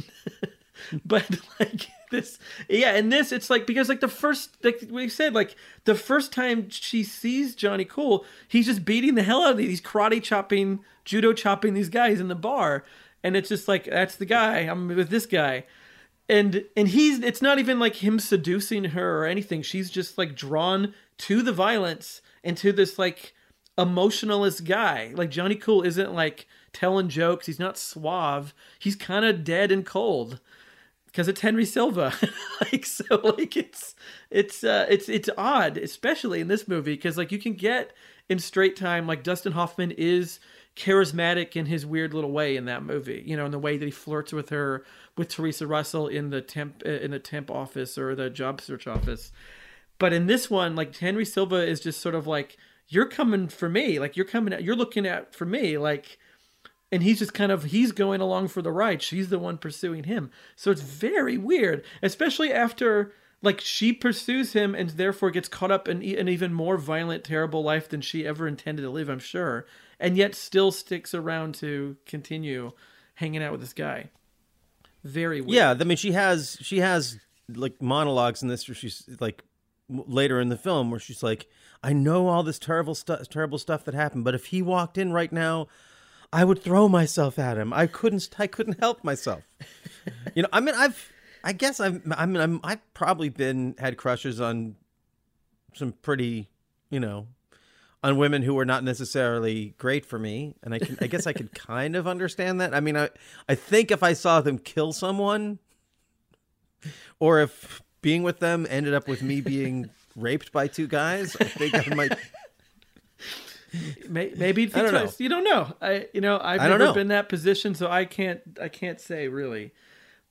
Speaker 4: *laughs* but like this, yeah, and this it's like because like the first like we said like the first time she sees Johnny Cool, he's just beating the hell out of these he's karate chopping, judo chopping these guys in the bar. And it's just like that's the guy i'm with this guy. And and he's it's not even like him seducing her or anything. She's just like drawn to the violence and to this like emotionalist guy like johnny cool isn't like telling jokes he's not suave he's kind of dead and cold because it's henry silva *laughs* like so like it's it's uh it's it's odd especially in this movie because like you can get in straight time like dustin hoffman is charismatic in his weird little way in that movie. You know, in the way that he flirts with her, with Theresa Russell in the temp uh, in the temp office or the job search office. But in this one, like Henry Silva is just sort of like, "You're coming for me. Like you're coming. At, you're looking at for me. Like." And he's just kind of he's going along for the ride. She's the one pursuing him. So it's very weird, especially after like she pursues him and therefore gets caught up in an even more violent, terrible life than she ever intended to live. I'm sure and yet still sticks around to continue hanging out with this guy. Very weird.
Speaker 1: Yeah, I mean, she has she has like monologues in this where she's like later in the film where she's like, I know all this terrible stuff, terrible stuff that happened, but if he walked in right now, I would throw myself at him. I couldn't, I couldn't help myself. you know, I mean, I've, I guess I've, I mean, I'm, I've probably been had crushes on some pretty, you know, on women who were not necessarily great for me, and I can, I guess I could *laughs* kind of understand that. I mean, I, I think if I saw them kill someone, or if being with them ended up with me being raped by two guys, I think I might. *laughs*
Speaker 4: Maybe
Speaker 1: I don't know.
Speaker 4: You don't know. I you know I've
Speaker 1: I
Speaker 4: never been in that position, so I can't I can't say really.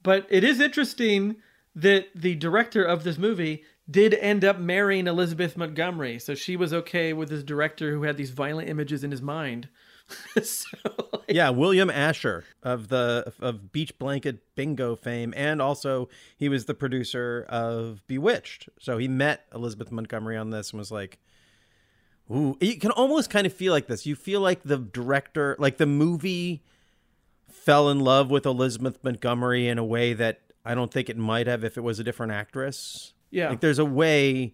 Speaker 4: But it is interesting that the director of this movie did end up marrying Elizabeth Montgomery, so she was okay with this director who had these violent images in his mind. *laughs* so, like,
Speaker 1: Yeah, William Asher of the of Beach Blanket Bingo fame, and also he was the producer of Bewitched. So he met Elizabeth Montgomery on this and was like, "Ooh!" You can almost kind of feel like this. You feel like the director, like the movie, fell in love with Elizabeth Montgomery in a way that I don't think it might have if it was a different actress.
Speaker 4: Yeah.
Speaker 1: like there's a way.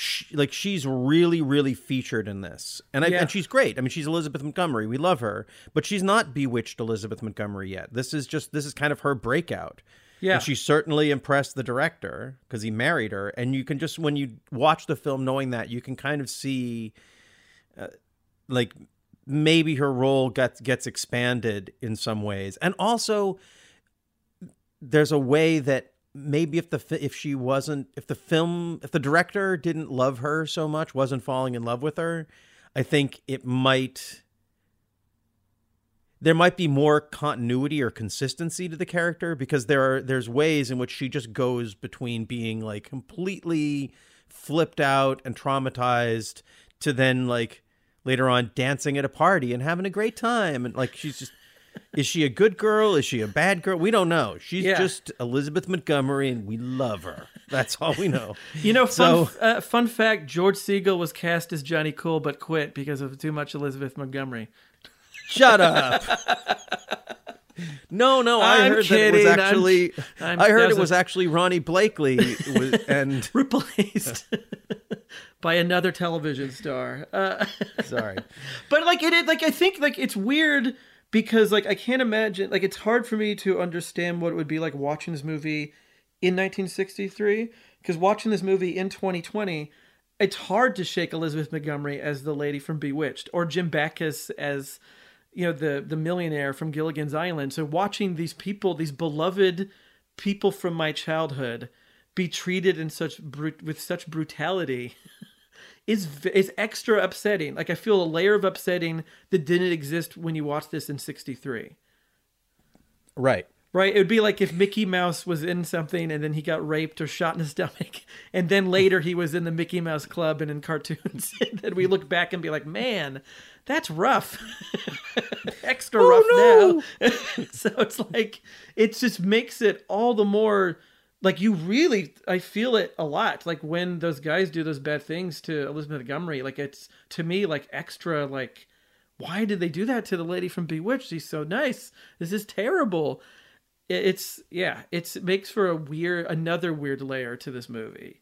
Speaker 1: She, like she's really, really featured in this, and I,
Speaker 4: Yeah.
Speaker 1: and she's great. I mean, she's Elizabeth Montgomery. We love her, but she's not bewitched Elizabeth Montgomery yet. This is just this is kind of her breakout.
Speaker 4: Yeah.
Speaker 1: and she certainly impressed the director because he married her. And you can just when you watch the film, knowing that, you can kind of see, uh, like maybe her role gets gets expanded in some ways, and also there's a way that maybe if the if she wasn't if the film if the director didn't love her so much wasn't falling in love with her i think it might there might be more continuity or consistency to the character because there are there's ways in which she just goes between being like completely flipped out and traumatized to then like later on dancing at a party and having a great time and like she's just is she a good girl is she a bad girl we don't know she's
Speaker 4: Yeah.
Speaker 1: just elizabeth montgomery and we love her that's all we know *laughs*
Speaker 4: You know, fun,
Speaker 1: So-
Speaker 4: uh, fun fact: George Siegel was cast as Johnny Cool, but quit because of too much Elizabeth Montgomery.
Speaker 1: Shut up. *laughs* No, no, I
Speaker 4: I'm
Speaker 1: heard
Speaker 4: kidding.
Speaker 1: that it was
Speaker 4: I'm-
Speaker 1: actually.
Speaker 4: I'm-
Speaker 1: i heard
Speaker 4: that
Speaker 1: it
Speaker 4: was
Speaker 1: was
Speaker 4: a-
Speaker 1: actually Ronee Blakley, was, *laughs* and
Speaker 4: replaced by another television star. Uh,
Speaker 1: sorry,
Speaker 4: but like it, like I think like it's weird because like I can't imagine like it's hard for me to understand what it would be like watching this movie in 1963 because watching this movie in 2020 it's hard to shake Elizabeth Montgomery as the lady from Bewitched or Jim Backus as you know the the millionaire from Gilligan's Island. So watching these people, these beloved people from my childhood, be treated in such brut- with such brutality *laughs* is is extra upsetting. Like I feel a layer of upsetting that didn't exist when you watched this in '63.
Speaker 1: right.
Speaker 4: Right? It would be like if Mickey Mouse was in something and then he got raped or shot in the *laughs* stomach, and then later he was in the Mickey Mouse Club and in cartoons. *laughs* and then we look back and be like, man, that's rough. *laughs* Extra oh, rough now. so it's like, it just makes it all the more like you really, I feel it a lot. Like when those guys do those bad things to Elizabeth Montgomery, like it's to me like extra, like, why did they do that to the lady from Bewitched? She's so nice. This is terrible. It's yeah, it's it makes for a weird another weird layer to this movie.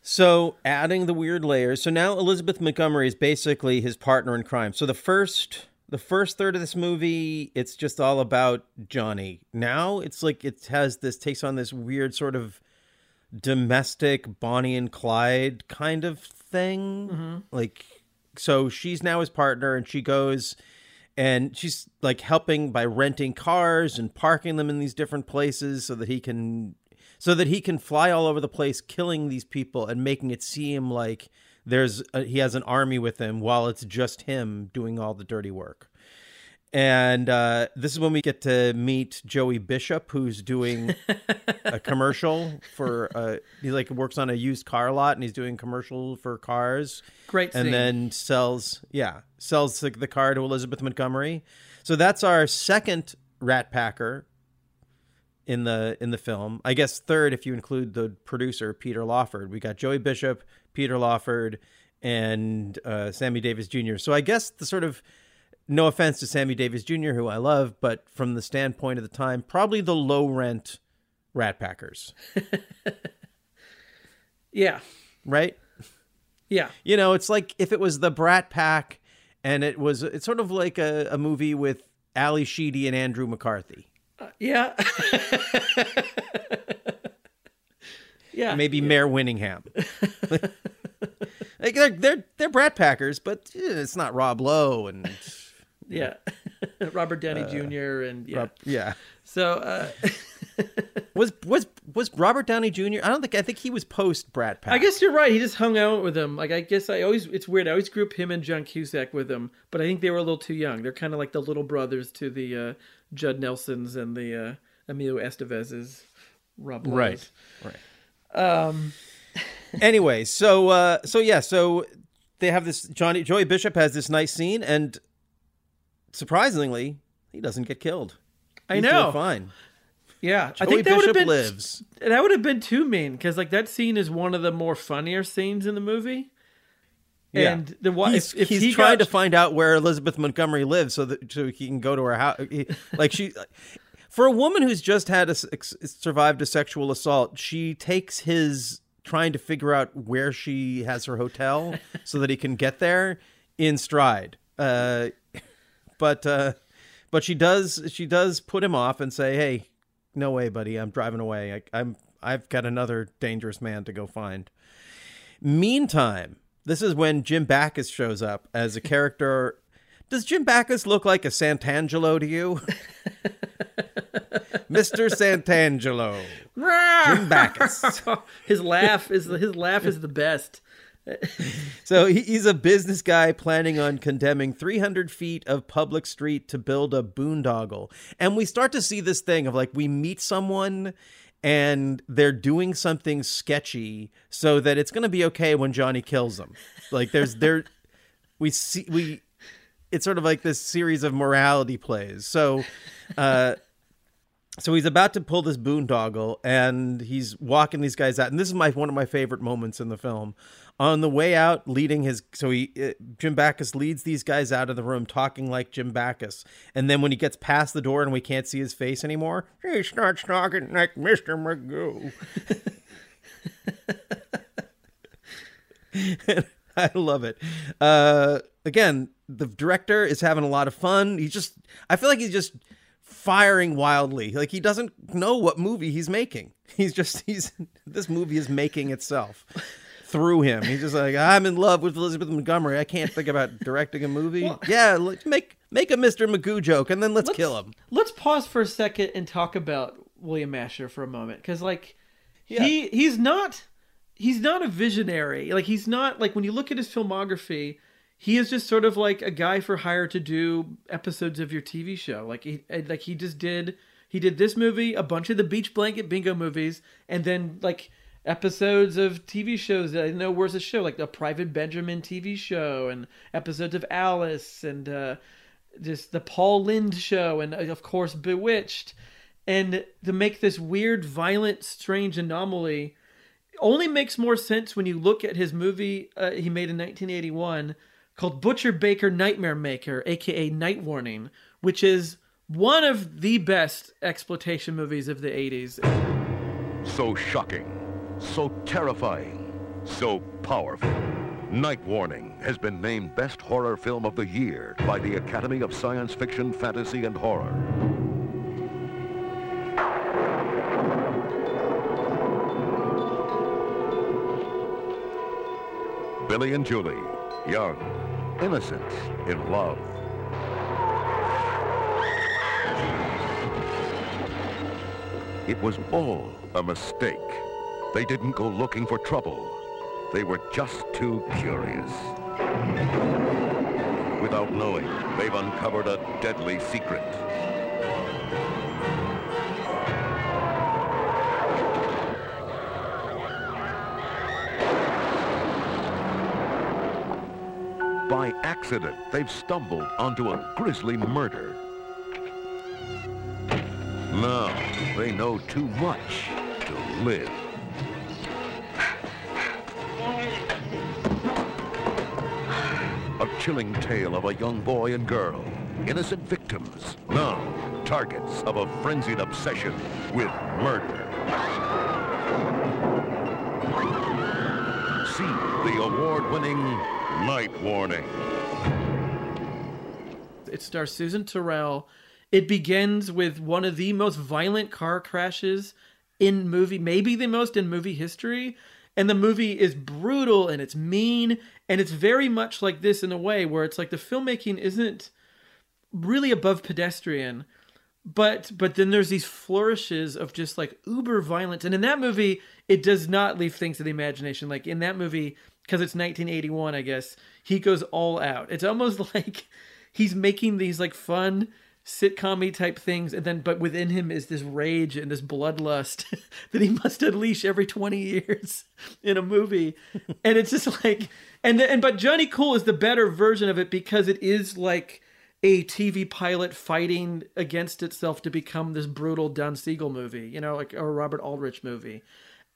Speaker 1: So adding the weird layers. So now Elizabeth Montgomery is basically his partner in crime. So the first the first third of this movie, it's just all about Johnny. Now it's like it has this takes on this weird sort of domestic Bonnie and Clyde kind of thing. Mm-hmm. Like so she's now his partner and she goes and she's like helping by renting cars and parking them in these different places so that he can so that he can fly all over the place killing these people and making it seem like there's a, he has an army with him while it's just him doing all the dirty work and uh, this is when we get to meet Joey Bishop, who's doing *laughs* a commercial for. Uh, he like works on a used car lot, and he's doing commercial for cars.
Speaker 4: Great
Speaker 1: and
Speaker 4: scene.
Speaker 1: then sells yeah sells the, the car to Elizabeth Montgomery. So that's our second Rat Packer in the in the film. I guess third if you include the producer Peter Lawford. We got Joey Bishop, Peter Lawford, and uh, Sammy Davis Jr. So I guess the sort of no offense to Sammy Davis Jr., who I love, but from the standpoint of the time, probably the low rent Rat Packers, *laughs*
Speaker 4: Yeah.
Speaker 1: right?
Speaker 4: Yeah.
Speaker 1: You know, it's like if it was the Brat Pack, and it was it's sort of like a, a movie with Ally Sheedy and Andrew McCarthy.
Speaker 4: Yeah. *laughs* yeah.
Speaker 1: maybe Mare Winningham. *laughs* like they're they're they're Brat Packers, but eh, it's not Rob Lowe and
Speaker 4: Yeah. *laughs* Robert Downey Jr. and yeah.
Speaker 1: Uh, Rob, yeah.
Speaker 4: So uh, *laughs*
Speaker 1: Was was was Robert Downey Jr. I don't think I think he was post Brat Pack.
Speaker 4: I guess you're right. He just hung out with him. Like I guess I always it's weird. I always group him and John Cusack with him, but I think they were a little too young. They're kind of like the little brothers to the uh, Judd Nelsons and the uh, Emilio Estevez's. Rob Lowe's.
Speaker 1: Right. Right. Um. anyway, so uh, so yeah, so they have this Johnny Joey Bishop has this nice scene, and surprisingly, he doesn't get killed.
Speaker 4: I know.
Speaker 1: fine.
Speaker 4: Yeah, I think that would have
Speaker 1: Bishop
Speaker 4: been
Speaker 1: lives.
Speaker 4: That would have been too mean because like that scene is one of the more funnier scenes in the movie.
Speaker 1: Yeah.
Speaker 4: And the why
Speaker 1: he's,
Speaker 4: if, if
Speaker 1: he's
Speaker 4: he
Speaker 1: trying
Speaker 4: got,
Speaker 1: to find out where Elizabeth Montgomery lives so that so he can go to her house. He- like she, for a woman who's just had a survived a sexual assault, she takes his trying to figure out where she has her hotel *laughs* so that he can get there in stride. Uh, but uh, but she does she does put him off and say, "Hey, no way, buddy, I'm driving away. I, I'm I've got another dangerous man to go find." Meantime, this is when Jim Backus shows up as a character. *laughs* Does Jim Backus look like a Santangelo to you? *laughs* Mr. Santangelo. Jim Backus. *laughs*
Speaker 4: his laugh is the, his laugh is the best. *laughs*
Speaker 1: So he- he's a business guy planning on condemning 300 feet of public street to build a boondoggle. And we start to see this thing of like we meet someone and they're doing something sketchy so that it's going to be okay when Johnny kills them. Like there's there we see we it's sort of like this series of morality plays. So uh so he's about to pull this boondoggle and he's walking these guys out and this is my one of my favorite moments in the film on the way out leading his so he uh, jim backus leads these guys out of the room talking like jim backus and then when he gets past the door and we can't see his face anymore he starts talking like mr magoo *laughs* I love it. Uh, again, the director is having a lot of fun. He just, I feel like he's just firing wildly. Like he doesn't know what movie he's making. He's just, *laughs* he's, this movie is making itself through him. He's just like, I'm in love with Elizabeth Montgomery. I can't think about directing a movie. yeah, let's make, make a Mr. Magoo joke and then let's, kill him.
Speaker 4: Let's pause for a second and talk about William Asher for a moment because like he he's not he's not a visionary. Like he's not like when you look at his filmography, he is just sort of like a guy for hire to do episodes of your TV show. Like he like he just did he did this movie, a bunch of the Beach Blanket Bingo movies, and then like episodes of TV shows that I know where's the show, like the Private Benjamin TV show, and episodes of Alice, and uh, just the Paul Lynde show, and uh, of course Bewitched, and to make this weird, violent, strange anomaly only makes more sense when you look at his movie uh, he made in 1981 called Butcher Baker Nightmare Maker, aka Night Warning, which is one of the best exploitation movies of the 80s.
Speaker 10: So shocking, so terrifying, so powerful. Night Warning has been named Best Horror Film of the Year by the Academy of Science Fiction, Fantasy, and Horror. Billy and Julie, young, innocent, in love. It was all a mistake. They didn't go looking for trouble. They were just too curious. Without knowing, they've uncovered a deadly secret. Accident, they've stumbled onto a grisly murder. Now, they know too much to live. A chilling tale of a young boy and girl, innocent victims, now targets of a frenzied obsession with murder. See the award-winning Night Warning.
Speaker 4: It stars Susan Tyrrell. It begins with one of the most violent car crashes in movie, maybe the most in movie history. And the movie is brutal and it's mean and it's very much like this in a way where it's like the filmmaking isn't really above pedestrian but but then there's these flourishes of just like uber violence and in that movie it does not leave things to the imagination like in that movie because it's 1981 i guess he goes all out it's almost *laughs* like he's making these like fun sitcom type things and then but within him is this rage and this bloodlust *laughs* that he must unleash every 20 years *laughs* in a movie *laughs* and it's just like and and but johnny cool is the better version of it because it is like a TV pilot fighting against itself to become this brutal Don Siegel movie, you know, like a Robert Aldrich movie.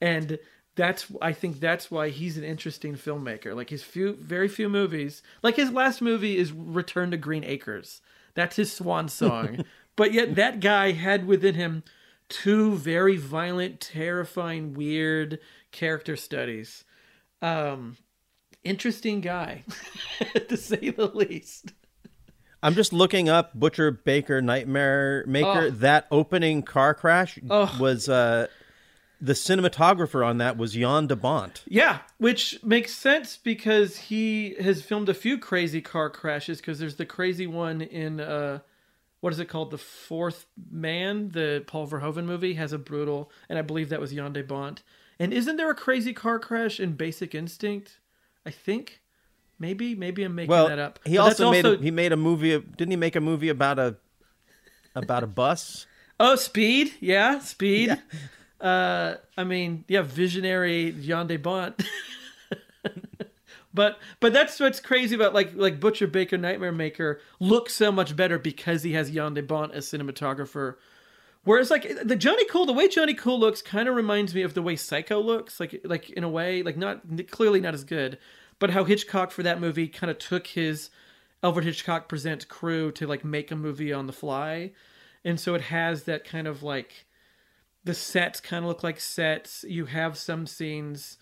Speaker 4: And that's I think that's why he's an interesting filmmaker. Like his few very few movies, like his last movie is Return to Green Acres. That's his swan *laughs* song. but yet that guy had within him two very violent, terrifying, weird character studies. Um interesting guy *laughs* to say the least.
Speaker 1: I'm just looking up Butcher Baker Nightmare Maker.
Speaker 4: Oh.
Speaker 1: That opening car crash
Speaker 4: Oh.
Speaker 1: was uh, the cinematographer on that was Jan de Bont.
Speaker 4: Yeah, which makes sense because he has filmed a few crazy car crashes. Because there's the crazy one in uh, what is it called? The Fourth Man, the Paul Verhoeven movie, has a brutal, and I believe that was Jan de Bont. And isn't there a crazy car crash in Basic Instinct? I think. Maybe, maybe I'm making
Speaker 1: Well,
Speaker 4: that up.
Speaker 1: he
Speaker 4: But
Speaker 1: also made a, he made a movie. Didn't he make a movie about a about a bus?
Speaker 4: Oh, Speed, yeah, Speed. Uh, I mean, yeah, visionary Jan de Bont. *laughs* but but that's what's crazy about like like Butcher Baker Nightmare Maker looks so much better because he has Jan de Bont as cinematographer. Whereas like the Johnny Cool, the way Johnny Cool looks kind of reminds me of the way Psycho looks, like like in a way, like not clearly not as good, but how Hitchcock for that movie kind of took his Alfred Hitchcock Presents crew to like make a movie on the fly. And so it has that kind of like the sets kind of look like sets. You have some scenes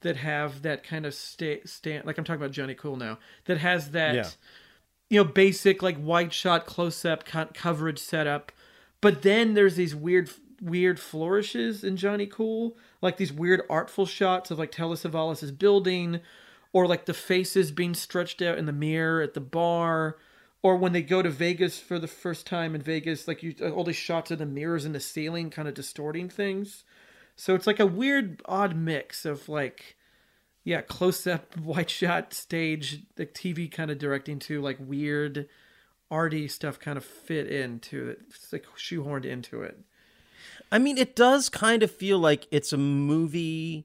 Speaker 4: that have that kind of state stand like I'm talking about Johnny Cool now that has that
Speaker 1: Yeah.
Speaker 4: you know basic like wide shot close up co- coverage setup. But then there's these weird weird flourishes in Johnny Cool, like these weird artful shots of like Telly Savalas' building or like the faces being stretched out in the mirror at the bar or when they go to Vegas for the first time in Vegas, like you uh, all these shots of the mirrors in the ceiling kind of distorting things. So it's like a weird, odd mix of like, yeah, close up, *laughs* wide shot, stage, like TV kind of directing to like weird, arty stuff kind of fit into it. It's like shoehorned into it.
Speaker 1: I mean, it does kind of feel like it's a movie.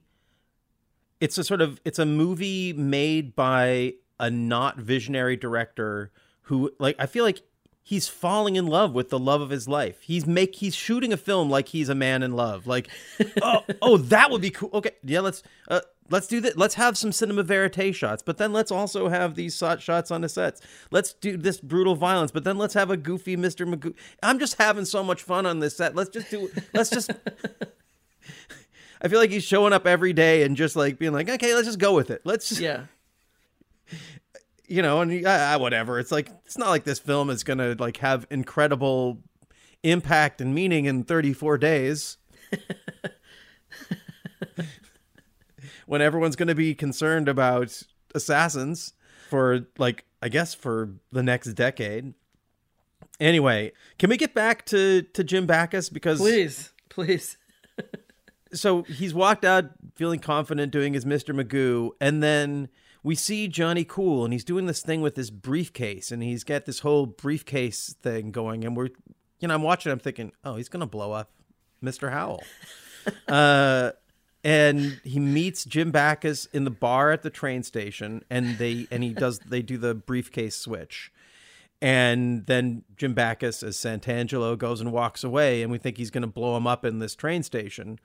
Speaker 1: It's a sort of it's a movie made by a not visionary director who like I feel like he's falling in love with the love of his life. He's make he's shooting a film like he's a man in love. Like, *laughs* oh, oh, that would be cool. Okay, yeah, let's uh, let's do that. Let's have some cinema verite shots, but then let's also have these shot shots on the sets. Let's do this brutal violence, but then let's have a goofy Mr. Magoo. I'm just having so much fun on this set. Let's just do. Let's just. *laughs* I feel like he's showing up every day and just like being like, okay, let's just go with it. Let's
Speaker 4: Yeah.
Speaker 1: You know, and uh, whatever. It's like it's not like this film is gonna like have incredible impact and meaning in 34 days. *laughs* when everyone's gonna be concerned about assassins for like I guess for the next decade. Anyway, can we get back to to Jim Backus because
Speaker 4: Please, please. *laughs*
Speaker 1: so he's walked out feeling confident doing his Mr. Magoo, and then we see Johnny Cool, and he's doing this thing with this briefcase, and he's got this whole briefcase thing going, and we're, you know, I'm watching, I'm thinking, oh, he's gonna blow up Mr. Howell, *laughs* uh, and he meets Jim Backus in the bar at the train station, and they and he does they do the briefcase switch. And then Jim Backus, as Santangelo, goes and walks away, and we think he's going to blow him up in this train station.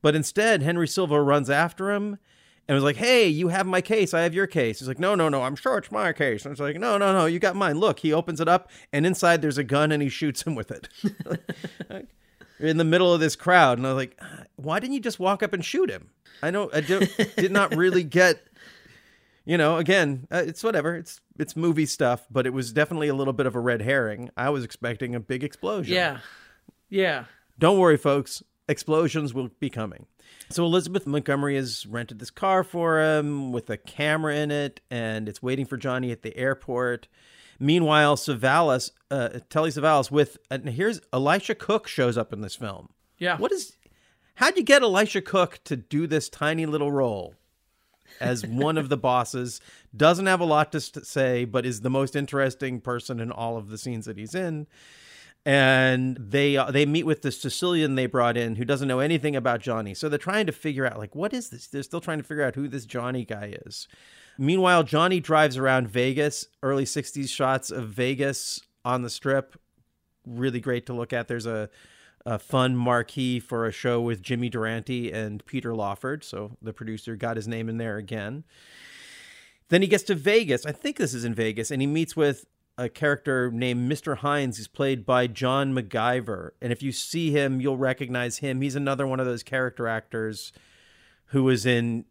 Speaker 1: But instead, Henry Silva runs after him and was like, "Hey, you have my case. I have your case." He's like, "No, no, no. I'm sure it's my case." And it's like, "No, no, no. You got mine. Look." He opens it up, and inside there's a gun, and he shoots him with it. *laughs* in the middle of this crowd, and I was like, "Ah, why didn't you just walk up and shoot him? I don't, I don't, did not really get. You know, again, uh, it's whatever. It's it's movie stuff, but it was definitely a little bit of a red herring. I was expecting a big explosion.
Speaker 4: Yeah. Yeah.
Speaker 1: Don't worry, folks. Explosions will be coming. So Elizabeth Montgomery has rented this car for him with a camera in it, and it's waiting for Johnny at the airport. Meanwhile, Savalas, uh, Telly Savalas, with and here's Elisha Cook shows up in this film.
Speaker 4: Yeah.
Speaker 1: What is? How'd you get Elisha Cook to do this tiny little role as *laughs* one of the bosses? Doesn't have a lot to say, but is the most interesting person in all of the scenes that he's in and they uh, they meet with the Sicilian they brought in who doesn't know anything about Johnny. So they're trying to figure out like what is this? They're still trying to figure out who this Johnny guy is. Meanwhile, Johnny drives around Vegas, early 60s shots of Vegas on the strip. Really great to look at. There's a a fun marquee for a show with Jimmy Durante and Peter Lawford, so the producer got his name in there again. Then he gets to Vegas. I think this is in Vegas, and he meets with a character named Mr. Hines. He's played by John McGiver. And if you see him, you'll recognize him. He's another one of those character actors who was in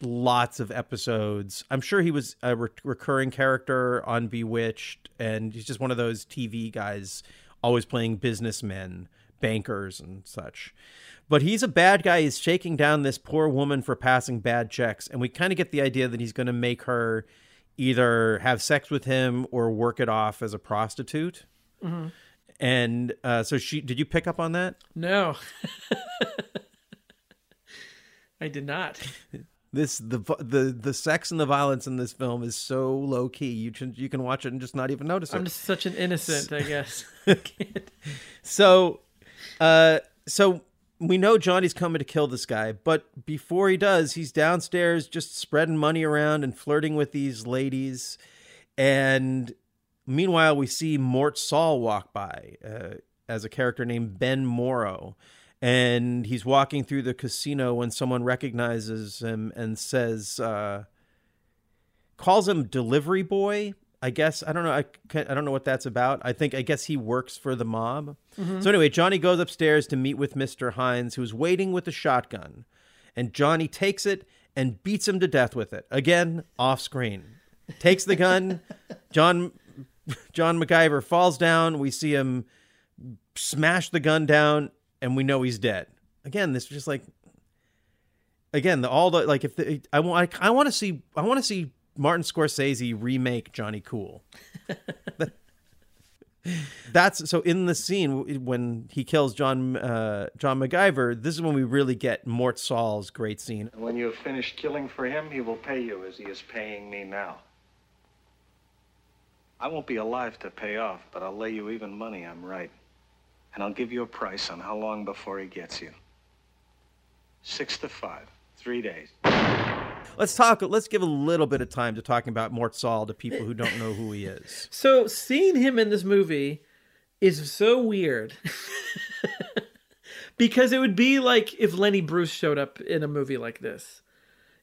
Speaker 1: lots of episodes. I'm sure he was a re- recurring character on Bewitched, and he's just one of those TV guys, always playing businessmen, bankers, and such. But he's a bad guy. He's shaking down this poor woman for passing bad checks, and we kind of get the idea that he's going to make her either have sex with him or work it off as a prostitute.
Speaker 4: Mhm.
Speaker 1: And uh, so she did you pick up on that?
Speaker 4: No. *laughs* I did not.
Speaker 1: This the the the sex and the violence in this film is so low key. You can you can watch it and just not even notice it.
Speaker 4: I'm just such an innocent, I *laughs* guess. *laughs*
Speaker 1: So, uh, so we know Johnny's coming to kill this guy, but before he does, he's downstairs just spreading money around and flirting with these ladies. And meanwhile, we see Mort Sahl walk by uh, as a character named Ben Morrow. And he's walking through the casino when someone recognizes him and says, uh, calls him delivery boy. I guess I don't know. I, can't- I don't know what that's about. I think I guess he works for the mob.
Speaker 4: Mhm.
Speaker 1: So anyway, Johnny goes upstairs to meet with Mr. Hines, who's waiting with a shotgun, and Johnny takes it and beats him to death with it again off screen. Takes the gun. *laughs* John John McGiver falls down. We see him smash the gun down, and we know he's dead. Again, this is just like again the all the like if the, I want I, want to see I want to see Martin Scorsese remake Johnny Cool. *laughs* That's so in the scene when he kills John uh, John McGiver. This is when we really get Mort Sahl's great scene.
Speaker 11: When you have finished killing for him, he will pay you as he is paying me now. I won't be alive to pay off, but I'll lay you even money I'm right. And I'll give you a price on how long before he gets you. Six to five, three days.
Speaker 1: Let's talk. Let's give a little bit of time to talking about Mort Sahl to people who don't know who he is. *laughs*
Speaker 4: So seeing him in this movie is so weird. *laughs* because it would be like if Lenny Bruce showed up in a movie like this.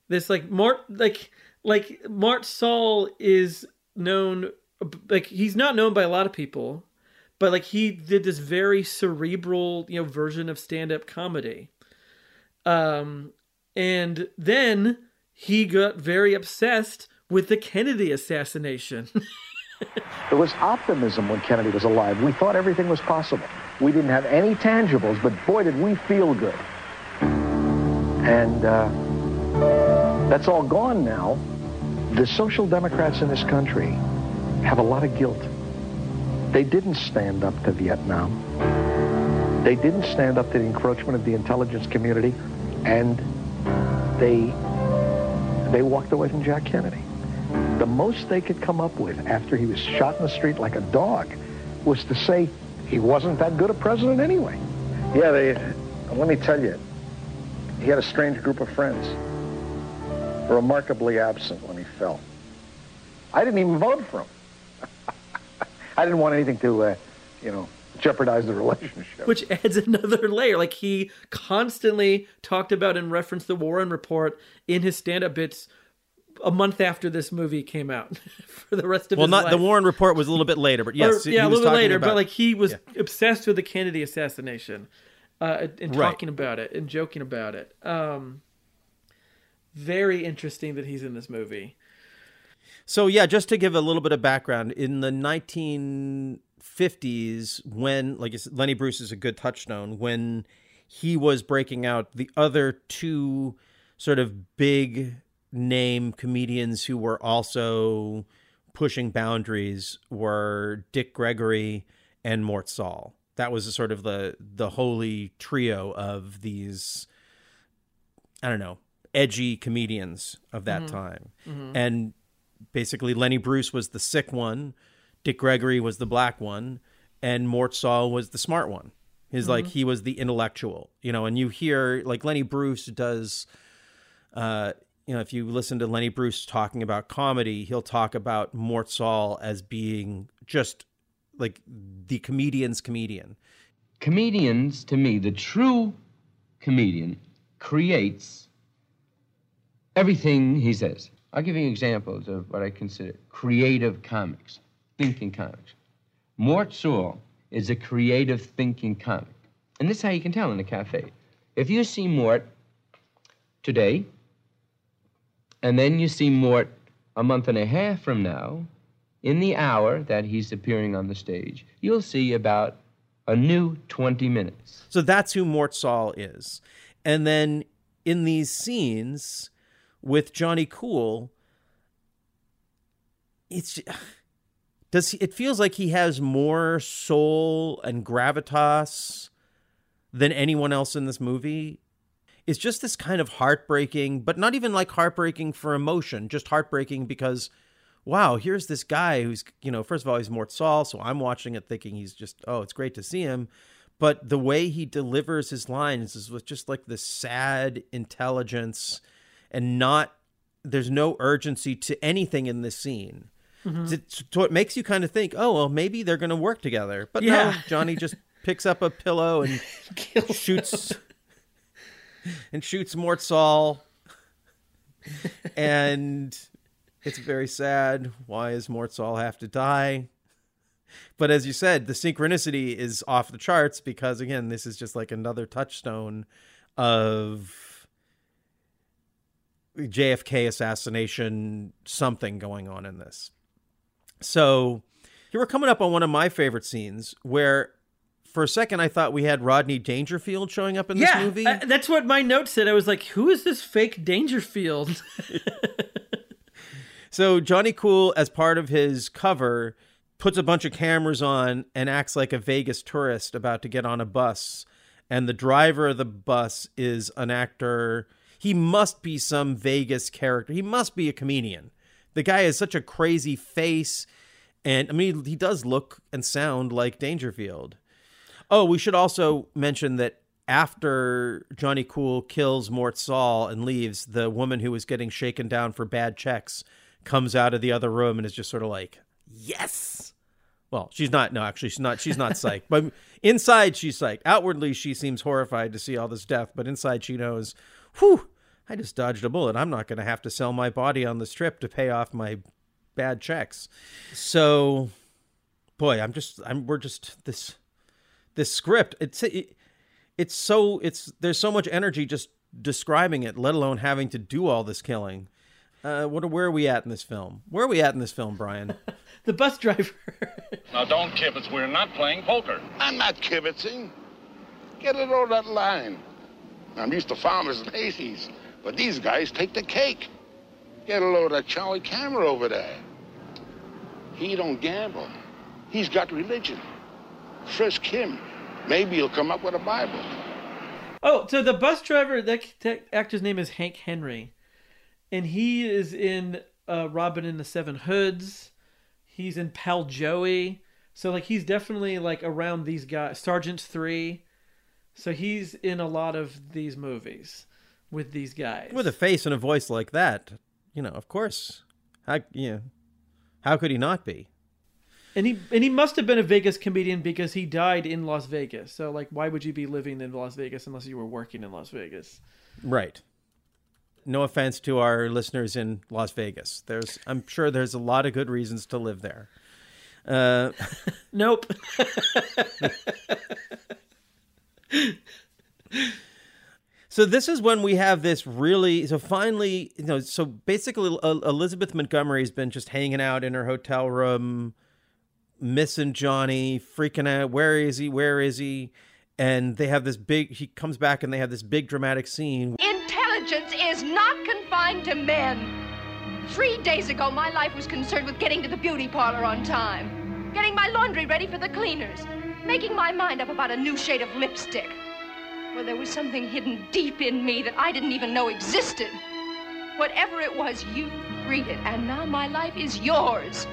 Speaker 4: This like Mart like like Mart Sahl is known like he's not known by a lot of people, but like he did this very cerebral, you know, version of stand-up comedy. Um and then he got very obsessed with the Kennedy assassination. *laughs*
Speaker 12: There was optimism when Kennedy was alive. We thought everything was possible. We didn't have any tangibles, but boy, did we feel good. And uh, that's all gone now. The social democrats in this country have a lot of guilt. They didn't stand up to Vietnam. They didn't stand up to the encroachment of the intelligence community, and they they walked away from Jack Kennedy. The most they could come up with after he was shot in the street like a dog was to say he wasn't that good a president anyway. Yeah, they, let me tell you, he had a strange group of friends, remarkably absent when he fell. I didn't even vote for him. *laughs* I didn't want anything to, uh, you know, jeopardize the relationship.
Speaker 4: which adds *laughs* another layer. Like he constantly talked about and referenced the Warren Report in his stand-up bits a month after this movie came out *laughs* for the rest of
Speaker 1: Well,
Speaker 4: his
Speaker 1: not
Speaker 4: life.
Speaker 1: the Warren Report was a little bit later, but yes,
Speaker 4: Or- yeah, a little bit later.
Speaker 1: about-
Speaker 4: But like he was obsessed with the Kennedy assassination, uh, and
Speaker 1: Right.
Speaker 4: talking about it and joking about it. Um, very interesting that he's in this movie.
Speaker 1: So yeah, just to give a little bit of background, in the 1950s, when like said, Lenny Bruce is a good touchstone, when he was breaking out, the other two sort of big name comedians who were also pushing boundaries were Dick Gregory and Mort Sahl. That was sort of the the holy trio of these I don't know, edgy comedians of that
Speaker 13: Mhm.
Speaker 1: time.
Speaker 13: Mhm.
Speaker 1: And basically Lenny Bruce was the sick one, Dick Gregory was the black one, and Mort Sahl was the smart one. He's like
Speaker 13: Mhm.
Speaker 1: he was the intellectual, you know, and you hear like Lenny Bruce does uh you know, if you listen to Lenny Bruce talking about comedy, he'll talk about Mort Sahl as being just like the comedian's comedian.
Speaker 14: Comedians, to me, the true comedian creates everything he says. I'll give you examples of what I consider creative comics, thinking comics. Mort Sahl is a creative thinking comic. And this is how you can tell in a cafe. If you see Mort today, and then you see Mort a month and a half from now, in the hour that he's appearing on the stage, you'll see about a new 20 minutes.
Speaker 1: So that's who Mort Sahl is. And then in these scenes with Johnny Cool, it's does he, it feels like he has more soul and gravitas than anyone else in this movie. It's just this kind of heartbreaking, but not even like heartbreaking for emotion, just heartbreaking because wow, here's this guy who's, you know, first of all, he's Mort Sahl, so I'm watching it thinking he's just, oh, it's great to see him. But the way he delivers his lines is with just like this sad intelligence and not, there's no urgency to anything in this scene.
Speaker 4: Mhm.
Speaker 1: So- So it makes you kind of think, oh, well, maybe they're going to work together. But no, *laughs* Johnny just picks up a pillow and *laughs* shoots *laughs* and shoots Mort Sahl. and it's very sad. Why does Mort Sahl have to die? But as you said, the synchronicity is off the charts because again, this is just like another touchstone of JFK assassination something going on in this. So here we're coming up on one of my favorite scenes where for a second I thought we had Rodney Dangerfield showing up in this movie.
Speaker 4: uh, that's what my note said. I was like, "Who is this fake Dangerfield?" *laughs*
Speaker 1: So Johnny Cool, as part of his cover, puts a bunch of cameras on and acts like a Vegas tourist about to get on a bus. And the driver of the bus is an actor. He must be some Vegas character. He must be a comedian. The guy has such a crazy face. And I mean, he does look and sound like Dangerfield. Oh, we should also mention that after Johnny Cool kills Mort Sahl and leaves, the woman who was getting shaken down for bad checks comes out of the other room and is just sort of like, yes. Well, she's not. No, actually, she's not. She's not psyched. But inside, she's psyched. Outwardly, she seems horrified to see all this death. But inside, she knows, whew, I just dodged a bullet. I'm not going to have to sell my body on the strip to pay off my bad checks. So, boy, I'm just. I'm. We're just this. This script. It's. It, it's so. It's. There's so much energy just describing it, let alone having to do all this killing. Uh, what? Where are we at in this film? Where are we at in this film, Bryan? *laughs*
Speaker 4: the bus driver.
Speaker 15: Now, don't kibitz. We're not playing poker.
Speaker 16: I'm not kibitzing. Get it over that line. I'm used to farmers' lazies, but these guys take the cake. Get a load of Charlie Camera over there. He don't gamble. He's got religion. Frisk him. Maybe he'll come up with a Bible.
Speaker 4: Oh, so the bus driver, that, that actor's name is Hank Henry, and he is in uh, Robin and the Seven Hoods. He's in Pal Joey, so like he's definitely like around these guys. Sergeant Three, so he's in a lot of these movies with these guys.
Speaker 1: With a face and a voice like that, you know, of course. How you know, how could he not be?
Speaker 4: And he and he must have been a Vegas comedian because he died in Las Vegas. So like, why would you be living in Las Vegas unless you were working in Las Vegas?
Speaker 1: Right. No offense to our listeners in Las Vegas. There's I'm sure there's a lot of good reasons to live there. Uh, *laughs*
Speaker 4: nope. *laughs* *laughs*
Speaker 1: So this is when we have this really. So finally, you know, so basically, uh, Elizabeth Montgomery's been just hanging out in her hotel room, missing Johnny, freaking out. Where is he? Where is he? And they have this big. He comes back, and they have this big dramatic scene.
Speaker 7: Intelligence is not confined to men. Three days ago, my life was concerned with getting to the beauty parlor on time, getting my laundry ready for the cleaners, making my mind up about a new shade of lipstick. Well, there was something hidden deep in me that I didn't even know existed. Whatever it was, you freed it, and now my life is yours.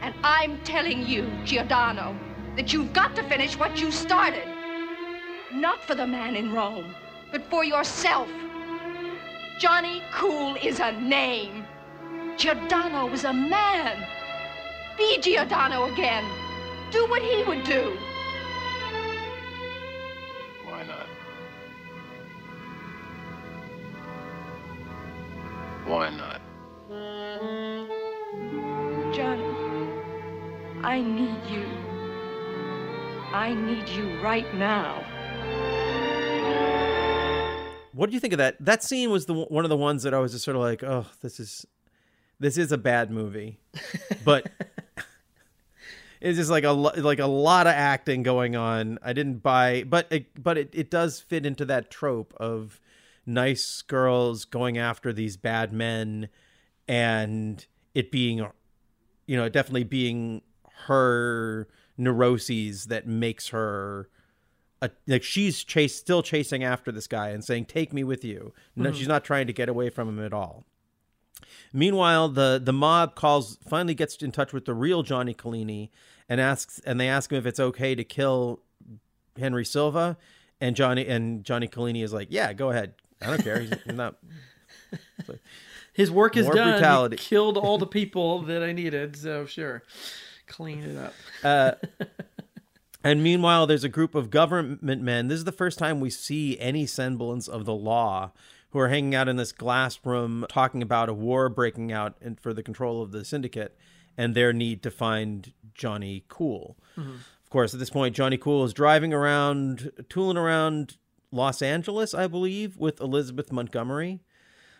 Speaker 7: And I'm telling you, Giordano, that you've got to finish what you started. Not for the man in Rome, but for yourself. Johnny Cool is a name. Giordano was a man. Be Giordano again. Do what he would do.
Speaker 11: Why not?
Speaker 7: Johnny, I need you. I need you right now.
Speaker 1: What do you think of that? That scene was the one of the ones that I was just sort of like, oh, this is this is a bad movie, *laughs* but *laughs* it's just like a like a lot of acting going on. I didn't buy, but it, but it, it does fit into that trope of nice girls going after these bad men, and it being, you know, definitely being her neuroses that makes her. A, like she's chase still chasing after this guy and saying take me with you no,
Speaker 4: Mhm.
Speaker 1: she's not trying to get away from him at all Meanwhile, the the mob calls finally gets in touch with the real Johnny Collini and asks and they ask him if it's okay to kill Henry Silva and Johnny and Johnny Collini is like, "Yeah, go ahead. I don't care. He's not *laughs*
Speaker 4: His work is done.
Speaker 1: brutality.
Speaker 4: He killed all the *laughs* people that I needed, so sure. Clean it up.
Speaker 1: Uh, *laughs* and meanwhile, there's a group of government men. This is the first time we see any semblance of the law who are hanging out in this glass room talking about a war breaking out in, for the control of the syndicate and their need to find Johnny Cool.
Speaker 4: Mhm.
Speaker 1: Of course, at this point, Johnny Cool is driving around, tooling around Los Angeles, I believe, with Elizabeth Montgomery.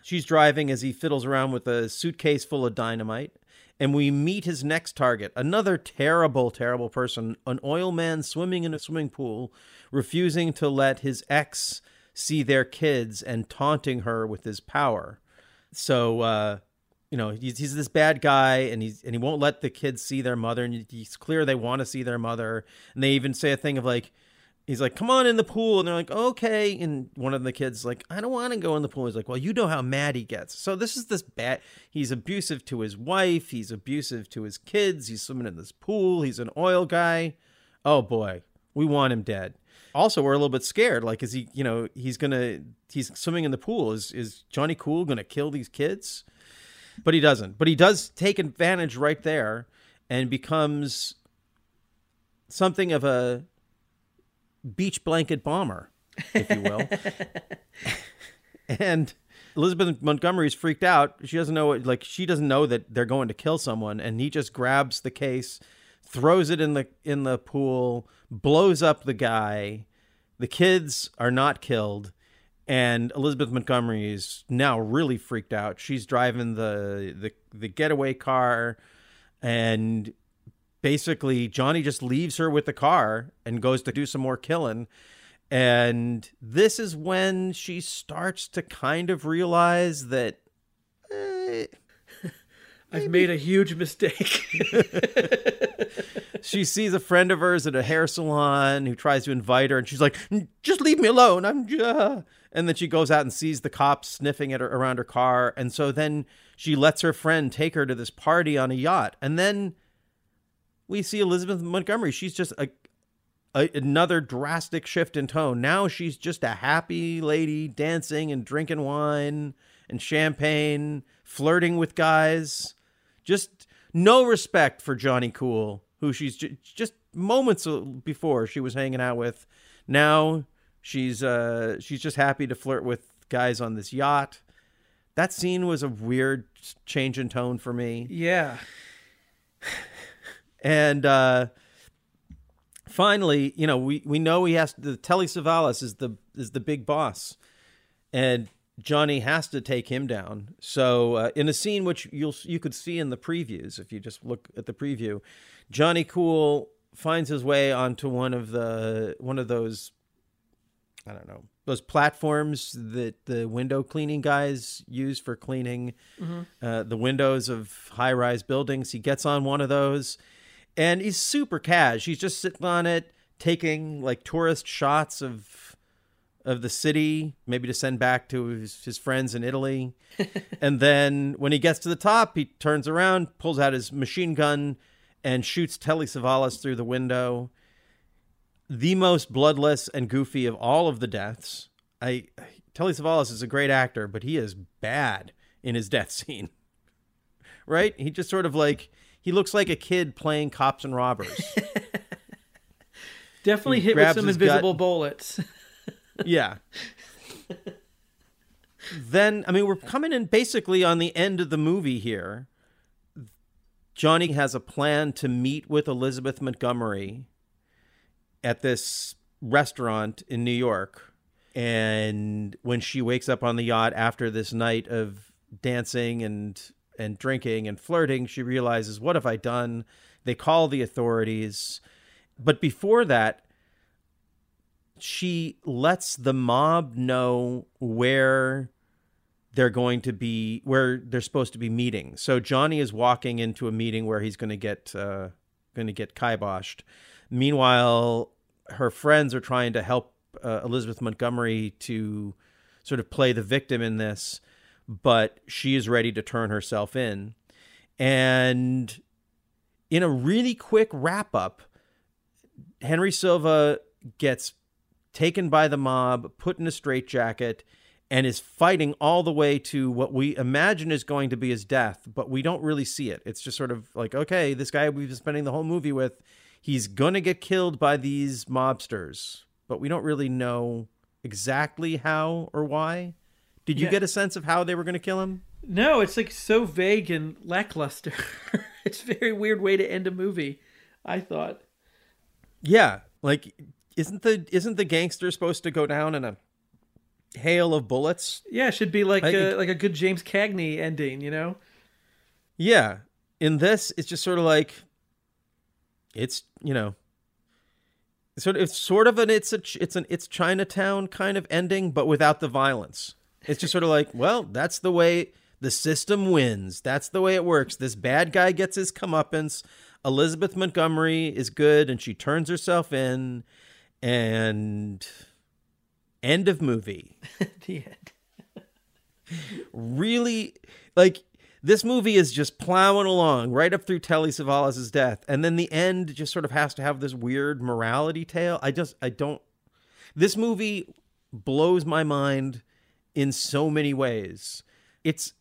Speaker 1: She's driving as he fiddles around with a suitcase full of dynamite. And we meet his next target, another terrible, terrible person, an oil man swimming in a swimming pool, refusing to let his ex see their kids and taunting her with his power. So, uh, you know, he's, he's this bad guy and he's and he won't let the kids see their mother. And he's clear they want to see their mother. And they even say a thing of like, he's like, "Come on in the pool," and they're like, "Okay." And one of the kids like, "I don't want to go in the pool." He's like, "Well, you know how mad he gets." So this is this bad. He's abusive to his wife. He's abusive to his kids. He's swimming in this pool. He's an oil guy. Oh boy, we want him dead. Also, we're a little bit scared. Like, is he? You know, he's gonna. He's swimming in the pool. Is is Johnny Cool gonna kill these kids? But he doesn't. But he does take advantage right there, and becomes something of a beach blanket bomber, if you will. *laughs* and Elizabeth Montgomery's freaked out. She doesn't know what, like she doesn't know that they're going to kill someone and he just grabs the case, throws it in the in the pool, blows up the guy. The kids are not killed and Elizabeth Montgomery is now really freaked out. She's driving the the the getaway car and basically Johnny just leaves her with the car and goes to do some more killing. And this is when she starts to kind of realize that eh,
Speaker 4: I've made a huge mistake. *laughs*
Speaker 1: she sees a friend of hers at a hair salon who tries to invite her, and she's like, "Just leave me alone." I'm just. And then she goes out and sees the cops sniffing at her around her car, and so then she lets her friend take her to this party on a yacht, and then we see Elizabeth Montgomery. She's just a, a another drastic shift in tone. Now she's just a happy lady dancing and drinking wine and champagne, flirting with guys. Just no respect for Johnny Cool, who she's ju- just moments before she was hanging out with. Now she's uh she's just happy to flirt with guys on this yacht. That scene was a weird change in tone for me.
Speaker 4: yeah.
Speaker 1: And uh finally, you know, we, we know he has to, Telly Savalas is the is the big boss, and Johnny has to take him down. So uh, in a scene which you'll you could see in the previews if you just look at the preview, Johnny Cool finds his way onto one of the one of those I don't know those platforms that the window cleaning guys use for cleaning
Speaker 4: Mhm.
Speaker 1: uh, the windows of high rise buildings. He gets on one of those, and he's super cash. He's just sitting on it, taking like tourist shots of of the city, maybe to send back to his, his friends in Italy. *laughs* and then when he gets to the top, he turns around, pulls out his machine gun, and shoots Telly Savalas through the window. The most bloodless and goofy of all of the deaths. I Telly Savalas is a great actor, but he is bad in his death scene. *laughs* Right? He just sort of like he looks like a kid playing cops and robbers. *laughs*
Speaker 4: Definitely
Speaker 1: He
Speaker 4: hit with some invisible
Speaker 1: gut.
Speaker 4: bullets. *laughs*
Speaker 1: yeah. then I mean we're coming in basically on the end of the movie here. Johnny has a plan to meet with Elizabeth Montgomery at this restaurant in New York. And when she wakes up on the yacht after this night of dancing and and drinking and flirting, she realizes, what have I done? They call the authorities. But before that, she lets the mob know where they're going to be where they're supposed to be meeting. So Johnny is walking into a meeting where he's going to get uh, going to get kiboshed. Meanwhile, her friends are trying to help uh, Elizabeth Montgomery to sort of play the victim in this, but she is ready to turn herself in. And in a really quick wrap up, Henry Silva gets taken by the mob, put in a straitjacket, and is fighting all the way to what we imagine is going to be his death, but we don't really see it. It's just sort of like, okay, this guy we've been spending the whole movie with, he's going to get killed by these mobsters, but we don't really know exactly how or why. Did you
Speaker 4: Yeah.
Speaker 1: get a sense of how they were going to kill him?
Speaker 4: No, it's like so vague and lackluster. *laughs* it's a very weird way to end a movie. I thought.
Speaker 1: Yeah, like isn't the isn't the gangster supposed to go down in a hail of bullets?
Speaker 4: Yeah, it should be like
Speaker 1: Like
Speaker 4: uh,
Speaker 1: a,
Speaker 4: like a good James Cagney ending, you know?
Speaker 1: Yeah. In this, it's just sort of like it's you know sort of it's sort of an it's a it's an it's Chinatown kind of ending, but without the violence. It's just sort of like, well, that's the way the system wins. That's the way it works. This bad guy gets his comeuppance. Elizabeth Montgomery is good, and she turns herself in, and end of movie. *laughs*
Speaker 4: the end. *laughs*
Speaker 1: really like this movie is just plowing along right up through Telly Savalas' death, and then the end just sort of has to have this weird morality tale. I just I don't. This movie blows my mind in so many ways. It's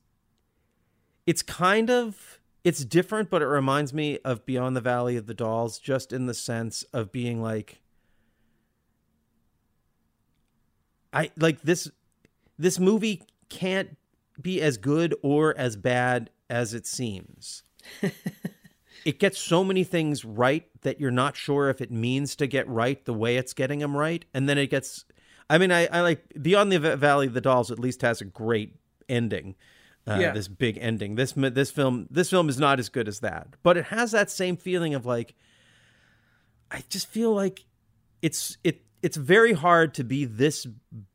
Speaker 1: it's kind of it's different, but it reminds me of Beyond the Valley of the Dolls, just in the sense of being like I like this this movie can't be as good or as bad as it seems. *laughs* it gets so many things right that you're not sure if it means to get right the way it's getting them right, and then it gets. I mean, I, I like Beyond the Valley of the Dolls. At least has a great ending. Uh,
Speaker 4: Yeah.
Speaker 1: This big ending. This this film this film is not as good as that, but it has that same feeling of like. I just feel like it's it it's very hard to be this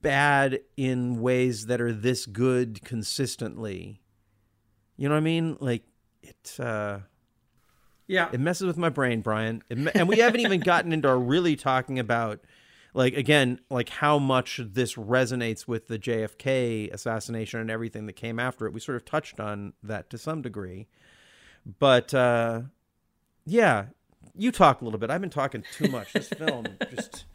Speaker 1: bad in ways that are this good consistently. You know what I mean? Like it uh
Speaker 4: Yeah.
Speaker 1: it messes with my brain, Bryan. Me- and we haven't even gotten into really talking about like again, like how much this resonates with the JFK assassination and everything that came after it. We sort of touched on that to some degree. But uh yeah, you talk a little bit. I've been talking too much. This film just *laughs*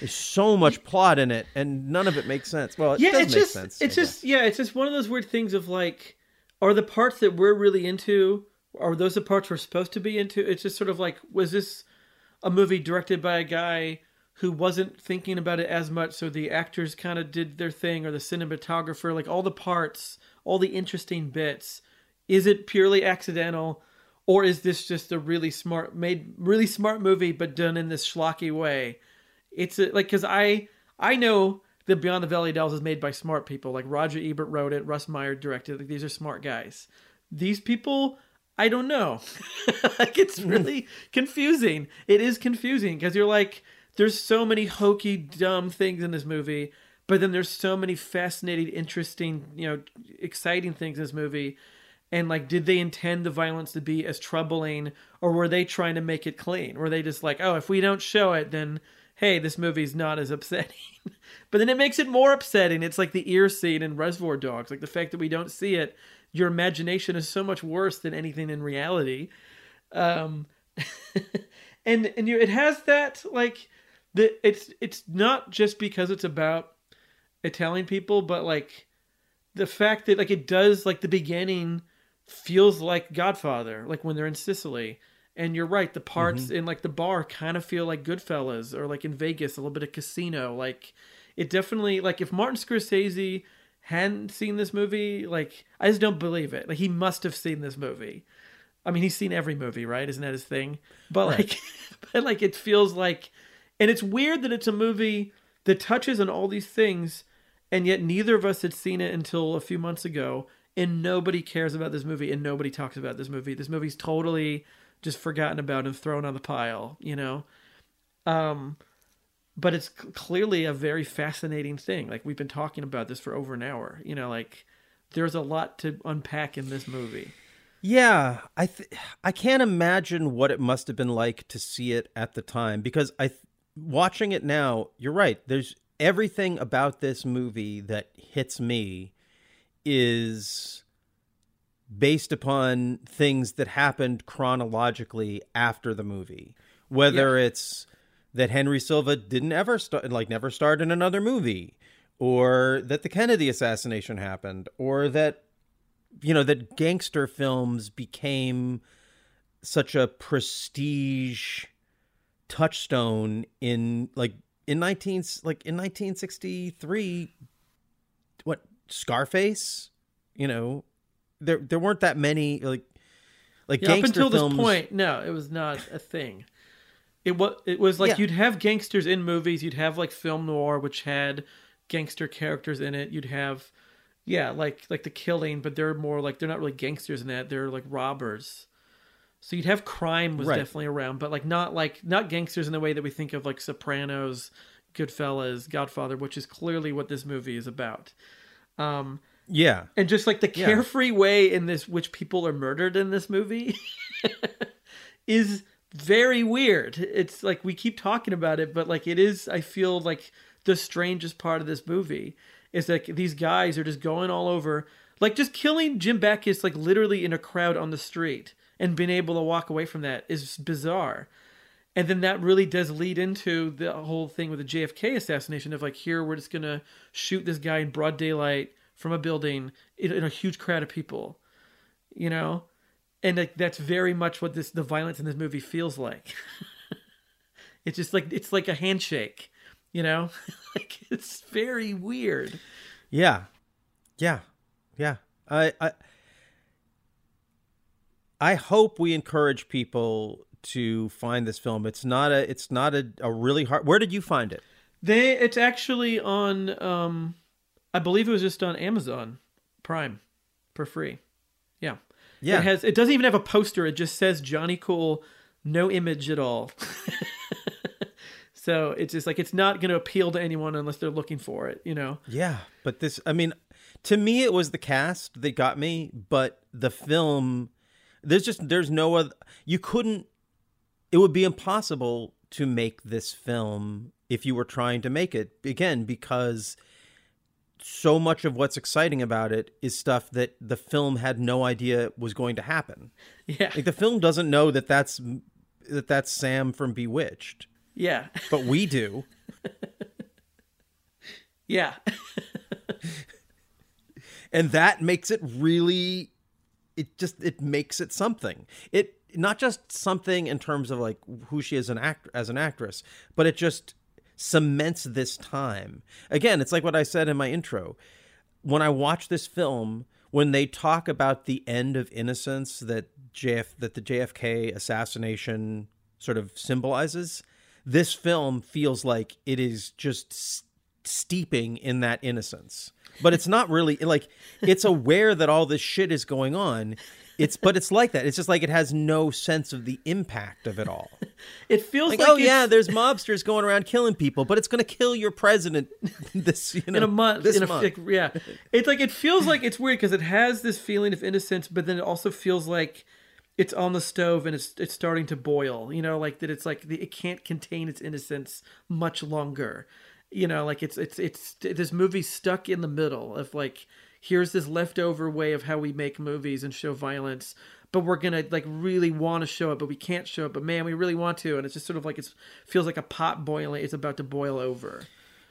Speaker 1: there's so much plot in it, and none of it makes sense. Well, it
Speaker 4: yeah,
Speaker 1: does
Speaker 4: it's
Speaker 1: make
Speaker 4: just
Speaker 1: sense.
Speaker 4: it's
Speaker 1: I
Speaker 4: just yeah, it's just one of those weird things of like, are the parts that we're really into, are those the parts we're supposed to be into? It's just sort of like, was this a movie directed by a guy who wasn't thinking about it as much, so the actors kind of did their thing, or the cinematographer, like all the parts, all the interesting bits, is it purely accidental? or is this just a really smart made really smart movie but done in this schlocky way? It's a, like because I I know that Beyond the Valley of Dolls is made by smart people. Like Roger Ebert wrote it, Russ Meyer directed. Like these are smart guys. These people, I don't know. *laughs* like it's really *laughs* confusing. It is confusing because you're like, there's so many hokey, dumb things in this movie, but then there's so many fascinating, interesting, you know, exciting things in this movie. And like, did they intend the violence to be as troubling, or were they trying to make it clean? Were they just like, oh, if we don't show it, then hey, this movie's not as *laughs* upsetting. but then it makes it more upsetting. It's like the ear scene in Reservoir Dogs. Like the fact that we don't see it, your imagination is so much worse than anything in reality. Um, *laughs* and and you, it has that like the it's it's not just because it's about Italian people, but like the fact that like it does like the beginning feels like Godfather, like when they're in Sicily and you're right, the parts
Speaker 1: Mm-hmm.
Speaker 4: in like the bar kind of feel like Goodfellas or like in Vegas, a little bit of casino. Like it definitely like if Martin Scorsese hadn't seen this movie, like I just don't believe it. Like he must have seen this movie. I mean, he's seen every movie, right? Isn't that his thing? But
Speaker 1: Right.
Speaker 4: like, *laughs* but like it feels like, and it's weird that it's a movie that touches on all these things, and yet neither of us had seen it until a few months ago, and nobody cares about this movie, and nobody talks about this movie. This movie's totally just forgotten about and thrown on the pile, you know. Um, but it's clearly a very fascinating thing. Like we've been talking about this for over an hour. You know, like there's a lot to unpack in this movie.
Speaker 1: Yeah, I th- I can't imagine what it must have been like to see it at the time because I th- watching it now, you're right. There's everything about this movie that hits me is based upon things that happened chronologically after the movie. Whether it's that Henry Silva didn't ever start like never starred in another movie or that the Kennedy assassination happened or that you know that gangster films became such a prestige touchstone in like in 19 like in 1963 what Scarface you know there there weren't that many like like
Speaker 4: Yeah, up until
Speaker 1: films
Speaker 4: this point, no, it was not a thing. It was it was like
Speaker 1: Yeah.
Speaker 4: you'd have gangsters in movies, you'd have like film noir, which had gangster characters in it. You'd have, yeah, like like the Killing, but they're more like they're not really gangsters in that. They're like robbers. So you'd have crime was
Speaker 1: Right.
Speaker 4: definitely around, but like not like not gangsters in the way that we think of like Sopranos, Goodfellas, Godfather, which is clearly what this movie is about. Um,
Speaker 1: yeah
Speaker 4: and just like the
Speaker 1: Yeah.
Speaker 4: carefree way in this which people are murdered in this movie *laughs* is very weird it's like we keep talking about it but like it is i feel like the strangest part of this movie is like these guys are just going all over like just killing jim backus like literally in a crowd on the street and being able to walk away from that is bizarre and then that really does lead into the whole thing with the JFK assassination of like here we're just gonna shoot this guy in broad daylight from a building in, in a huge crowd of people, you know, and like that's very much what this the violence in this movie feels like. *laughs* it's just like it's like a handshake, you know, *laughs* like it's very weird.
Speaker 1: Yeah. Yeah. Yeah. I I I hope we encourage people to find this film. It's not a it's not a, a really hard Where did you find it?
Speaker 4: They it's actually on um I believe it was just on Amazon Prime for free. Yeah.
Speaker 1: Yeah.
Speaker 4: It has it doesn't even have a poster. It just says Johnny Cool, no image at all. *laughs* so it's just like it's not going to appeal to anyone unless they're looking for it, you know.
Speaker 1: Yeah, but this I mean to me it was the cast that got me, but the film there's just there's no other you couldn't it would be impossible to make this film if you were trying to make it again because so much of what's exciting about it is stuff that the film had no idea was going to happen.
Speaker 4: Yeah.
Speaker 1: Like the film doesn't know that that's that that's Sam from Bewitched.
Speaker 4: Yeah.
Speaker 1: But we do. *laughs*
Speaker 4: Yeah. *laughs*
Speaker 1: and that makes it really it just it makes it something. It not just something in terms of like who she is an act as an actress, but it just cements this time. Again, it's like what I said in my intro. When I watch this film, when they talk about the end of innocence that JF that the JFK assassination sort of symbolizes, this film feels like it is just steeping in that innocence. But it's not really like it's aware that all this shit is going on. It's but it's like that. It's just like it has no sense of the impact of it all. *laughs*
Speaker 4: It feels
Speaker 1: like,
Speaker 4: like
Speaker 1: oh yeah, there's mobsters going around killing people, but it's going to kill your president *laughs* this you know
Speaker 4: in a month.
Speaker 1: This
Speaker 4: in
Speaker 1: month.
Speaker 4: like, yeah, it's like it feels like it's weird because it has this feeling of innocence, but then it also feels like it's on the stove and it's it's starting to boil. You know, like that. It's like the, it can't contain its innocence much longer. You know, like it's it's it's this movie's stuck in the middle of like here's this leftover way of how we make movies and show violence. But we're gonna like really want to show it, but we can't show it. But man, we really want to, and it's just sort of like it's feels like a pot boiling. It's about to boil over.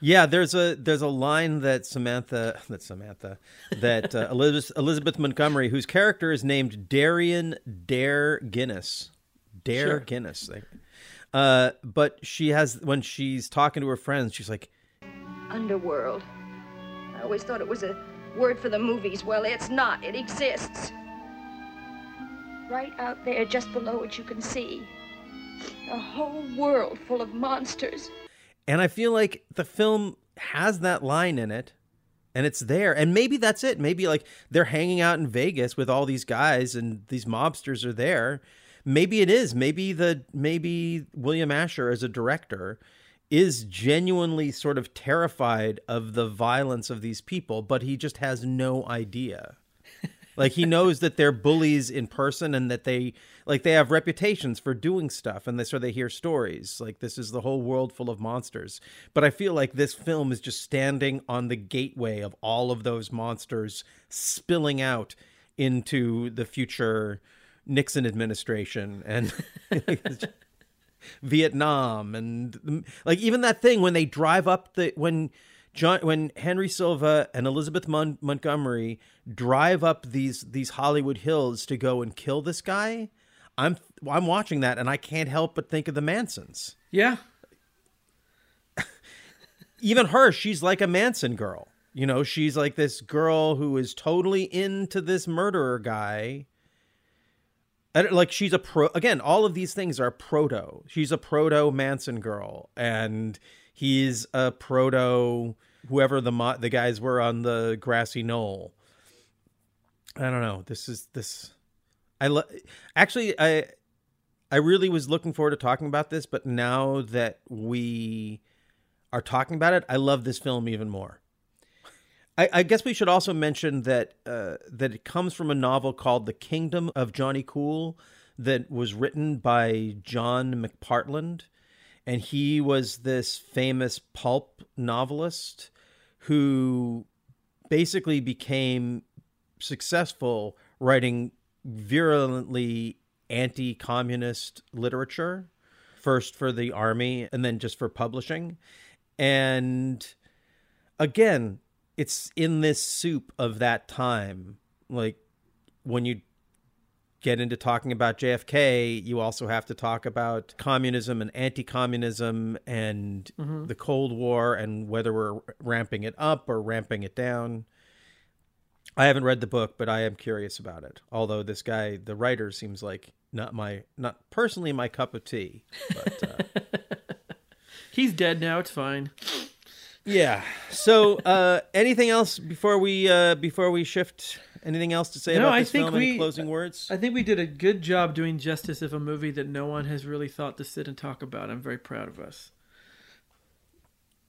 Speaker 1: Yeah, there's a there's a line that Samantha *laughs* that Samantha that uh, *laughs* Elizabeth Elizabeth Montgomery, whose character is named Darian Dare Guinness, Dare
Speaker 4: Sure.
Speaker 1: Guinness. Like, uh, but she has when she's talking to her friends, she's like,
Speaker 7: Underworld. I always thought it was a word for the movies. Well, it's not. It exists. Right out there, just below what you can see a whole world full of monsters.
Speaker 1: and I feel like the film has that line in it. And it's there. And maybe that's it. Maybe like they're hanging out in Vegas with all these guys and these mobsters are there. Maybe it is. Maybe the maybe William Asher as a director is genuinely sort of terrified of the violence of these people, but he just has no idea. like he knows that they're bullies in person and that they like they have reputations for doing stuff and they so they hear stories like this is the whole world full of monsters but i feel like this film is just standing on the gateway of all of those monsters spilling out into the future nixon administration and *laughs* Vietnam and like even that thing when they drive up the when John when Henry Silva and Elizabeth Mon- Montgomery drive up these these Hollywood hills to go and kill this guy. I'm I'm watching that and I can't help but think of the Mansons.
Speaker 4: Yeah. *laughs*
Speaker 1: Even her, she's like a Manson girl. You know, she's like this girl who is totally into this murderer guy. Like she's a pro again all of these things are proto. She's a proto manson girl and he's a proto whoever the mo- the guys were on the grassy knoll. I don't know. This is this i lo- actually i i really was looking forward to talking about this but now that we are talking about it i love this film even more I, I guess we should also mention that uh, that it comes from a novel called The Kingdom of Johnny Cool that was written by John McPartland, and he was this famous pulp novelist who basically became successful writing virulently anti-communist literature first for the army and then just for publishing. And again it's in this soup of that time. Like when you get into talking about JFK, you also have to talk about communism and anti-communism and
Speaker 4: Mhm.
Speaker 1: the Cold War and whether we're ramping it up or ramping it down. I haven't read the book, but I am curious about it. Although this guy, the writer, seems like not my not personally my cup of tea. But uh, *laughs*
Speaker 4: He's dead now. It's fine.
Speaker 1: Yeah. So, uh, anything else before we uh, before we shift? Anything else to say
Speaker 4: no,
Speaker 1: about
Speaker 4: I
Speaker 1: this
Speaker 4: think
Speaker 1: film?
Speaker 4: we
Speaker 1: Any closing words?
Speaker 4: I think we did a good job doing justice of a movie that no one has really thought to sit and talk about. I'm very proud of us.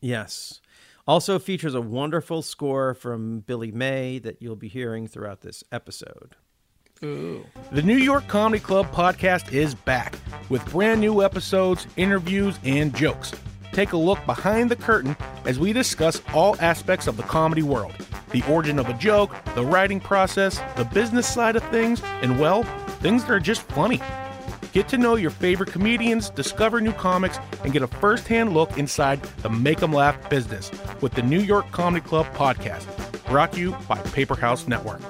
Speaker 1: Yes. Also features a wonderful score from Billy May that you'll be hearing throughout this episode.
Speaker 4: Ooh.
Speaker 13: The New York Comedy Club podcast is back with brand new episodes, interviews, and jokes. Take a look behind the curtain as we discuss all aspects of the comedy world the origin of a joke, the writing process, the business side of things, and well, things that are just funny. Get to know your favorite comedians, discover new comics, and get a first hand look inside the Make 'em Laugh business with the New York Comedy Club podcast. Brought to you by Paper House Network.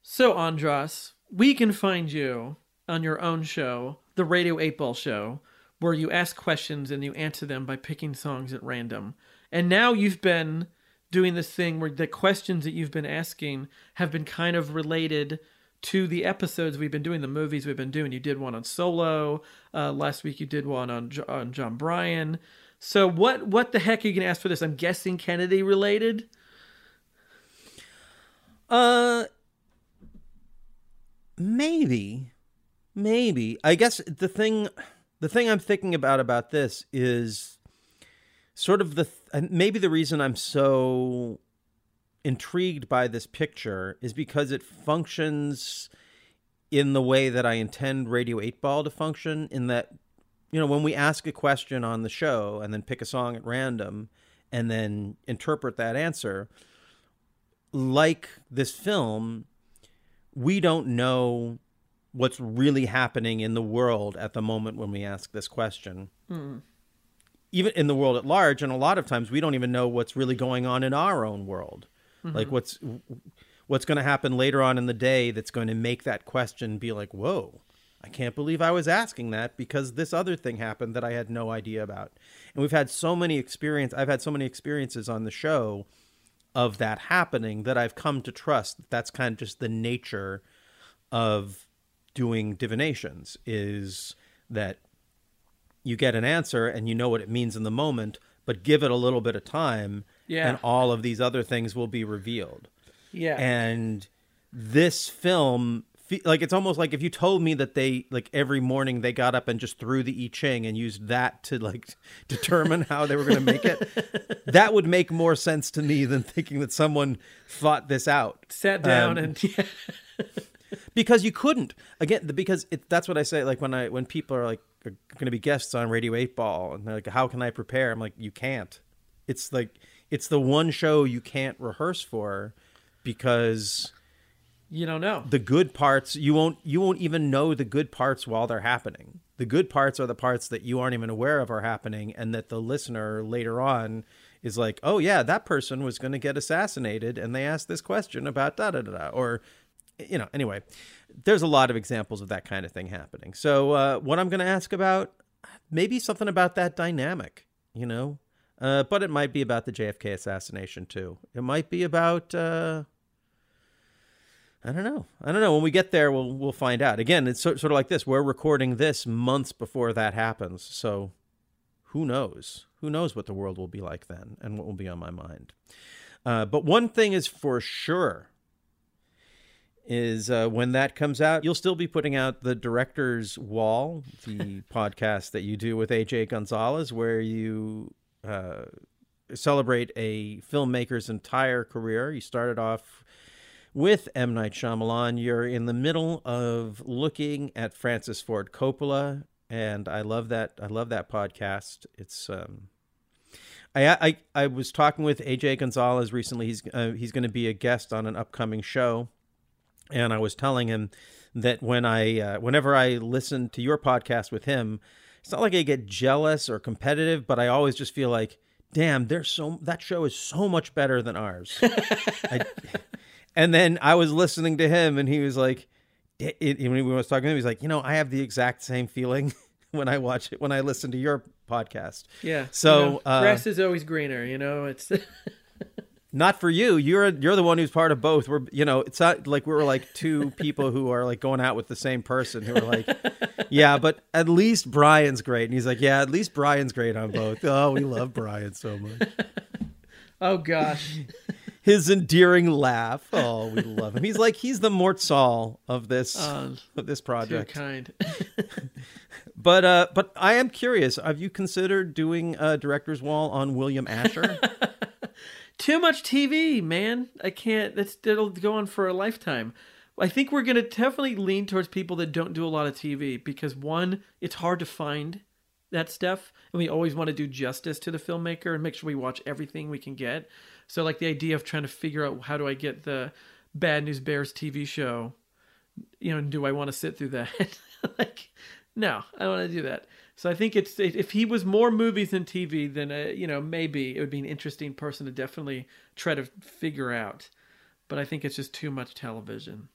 Speaker 4: So, Andras, we can find you on your own show, the Radio8Ball Show, where you ask questions and you answer them by picking songs at random. And now you've been doing this thing where the questions that you've been asking have been kind of related to the episodes we've been doing, the movies we've been doing. You did one on Solo uh, last week. You did one on, on John Bryan. So what what the heck are you gonna ask for this? I'm guessing Kennedy related.
Speaker 1: Uh, maybe, maybe. I guess the thing, the thing I'm thinking about about this is sort of the th- maybe the reason I'm so intrigued by this picture is because it functions in the way that I intend Radio8Ball to function in that you know when we ask a question on the show and then pick a song at random and then interpret that answer like this film we don't know what's really happening in the world at the moment when we ask this question
Speaker 4: Hmm.
Speaker 1: even in the world at large and a lot of times we don't even know what's really going on in our own world like
Speaker 4: Mhm.
Speaker 1: what's what's going to happen later on in the day that's going to make that question be like whoa i can't believe i was asking that because this other thing happened that i had no idea about and we've had so many experience i've had so many experiences on the show of that happening that i've come to trust that that's kind of just the nature of doing divinations is that you get an answer and you know what it means in the moment, but give it a little bit of time,
Speaker 4: Yeah.
Speaker 1: and all of these other things will be revealed.
Speaker 4: Yeah.
Speaker 1: And this film, like it's almost like if you told me that they like every morning they got up and just threw the I Ching and used that to like *laughs* determine how they were going to make it, *laughs* that would make more sense to me than thinking that someone thought this out,
Speaker 4: Sat down
Speaker 1: Um,
Speaker 4: and *laughs*
Speaker 1: because you couldn't. Again the- because it, that's what I say like when I when people are like are going to be guests on Radio8Ball and they're like how can I prepare? I'm like you can't. It's like it's the one show you can't rehearse for because
Speaker 4: you don't know.
Speaker 1: the good parts you won't you won't even know the good parts while they're happening. The good parts are the parts that you aren't even aware of are happening and that the listener later on is like oh yeah that person was going to get assassinated and they asked this question about da da da da or you know anyway there's a lot of examples of that kind of thing happening so uh, what i'm going to ask about maybe something about that dynamic you know uh, but it might be about the jfk assassination too it might be about uh, I don't know. I don't know. When we get there, we'll we'll find out. Again, it's sort, sort of like this. We're recording this months before that happens, so who knows? Who knows what the world will be like then, and what will be on my mind. Uh, but one thing is for sure is uh, when that comes out, you'll still be putting out the Director's Wall, the *laughs* podcast that you do with AJ Gonzalez, where you uh, celebrate a filmmaker's entire career. You started off with M. Night Shyamalan. You're in the middle of looking at Francis Ford Coppola, and I love that. I love that podcast. It's um, I I I was talking with AJ Gonzalez recently. He's uh, he's going to be a guest on an upcoming show, and I was telling him that when I uh, whenever I listen to your podcast with him, it's not like I get jealous or competitive, but I always just feel like, damn, there's so that show is so much better than ours. *laughs* I, and then I was listening to him, and he was like, it, it, when he was talking to him, he's like, you know, I have the exact same feeling *laughs* when I watch it when I listen to your podcast.
Speaker 4: yeah.
Speaker 1: So
Speaker 4: you know,
Speaker 1: uh,
Speaker 4: grass is always greener. You know, it's *laughs*
Speaker 1: not for you. You're you're the one who's part of both. We're you know it's not like we were like two *laughs* people who are like going out with the same person who are like, yeah, but at least Bryan's great, and he's like, yeah, at least Bryan's great on both. Oh, we love Bryan so much. *laughs*
Speaker 4: oh gosh.
Speaker 1: His endearing laugh. Oh, we love him. He's like he's the Mort Sahl of this
Speaker 4: Oh,
Speaker 1: of this
Speaker 4: Too
Speaker 1: project.
Speaker 4: kind. *laughs*
Speaker 1: But uh, but I am curious. Have you considered doing a director's wall on William Asher?
Speaker 4: Too much TV, man. I can't. That's it'll go on for a lifetime. I think we're gonna definitely lean towards people that don't do a lot of TV because one, it's hard to find that stuff, and we always want to do justice to the filmmaker and make sure we watch everything we can get. So, like the idea of trying to figure out how do I get the Bad News Bears TV show, you know, do I want to sit through that? *laughs* like, no, I don't want to do that. So I think it's if he was more movies than TV, then uh, you know maybe it would be an interesting person to definitely try to figure out. But I think it's just too much television,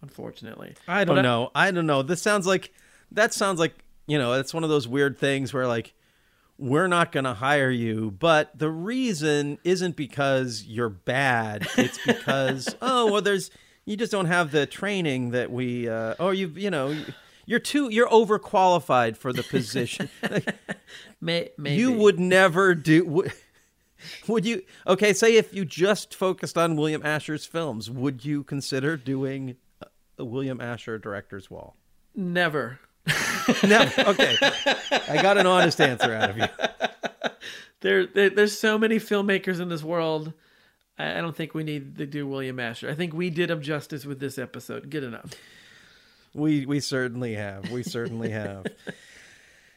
Speaker 4: unfortunately.
Speaker 1: I don't
Speaker 4: But
Speaker 1: know. I don't know. This sounds like that sounds like you know it's one of those weird things where like we're not going to hire you, but the reason isn't because you're bad. It's because *laughs* oh well, there's You just don't have the training that we. Uh, or you, you know, you're too. You're overqualified for the *laughs* position. *laughs*
Speaker 4: May, maybe.
Speaker 1: You would never do. Would, *laughs* would you? Okay, say if you just focused on William Asher's films, would you consider doing a- a William Asher director's wall?
Speaker 4: Never.
Speaker 1: no. Okay. I got an honest answer out of you.
Speaker 4: There, there, there's so many filmmakers in this world. I, I don't think we need to do William Asher. I think we did him justice with this episode. Good enough.
Speaker 1: We we certainly have. We certainly have.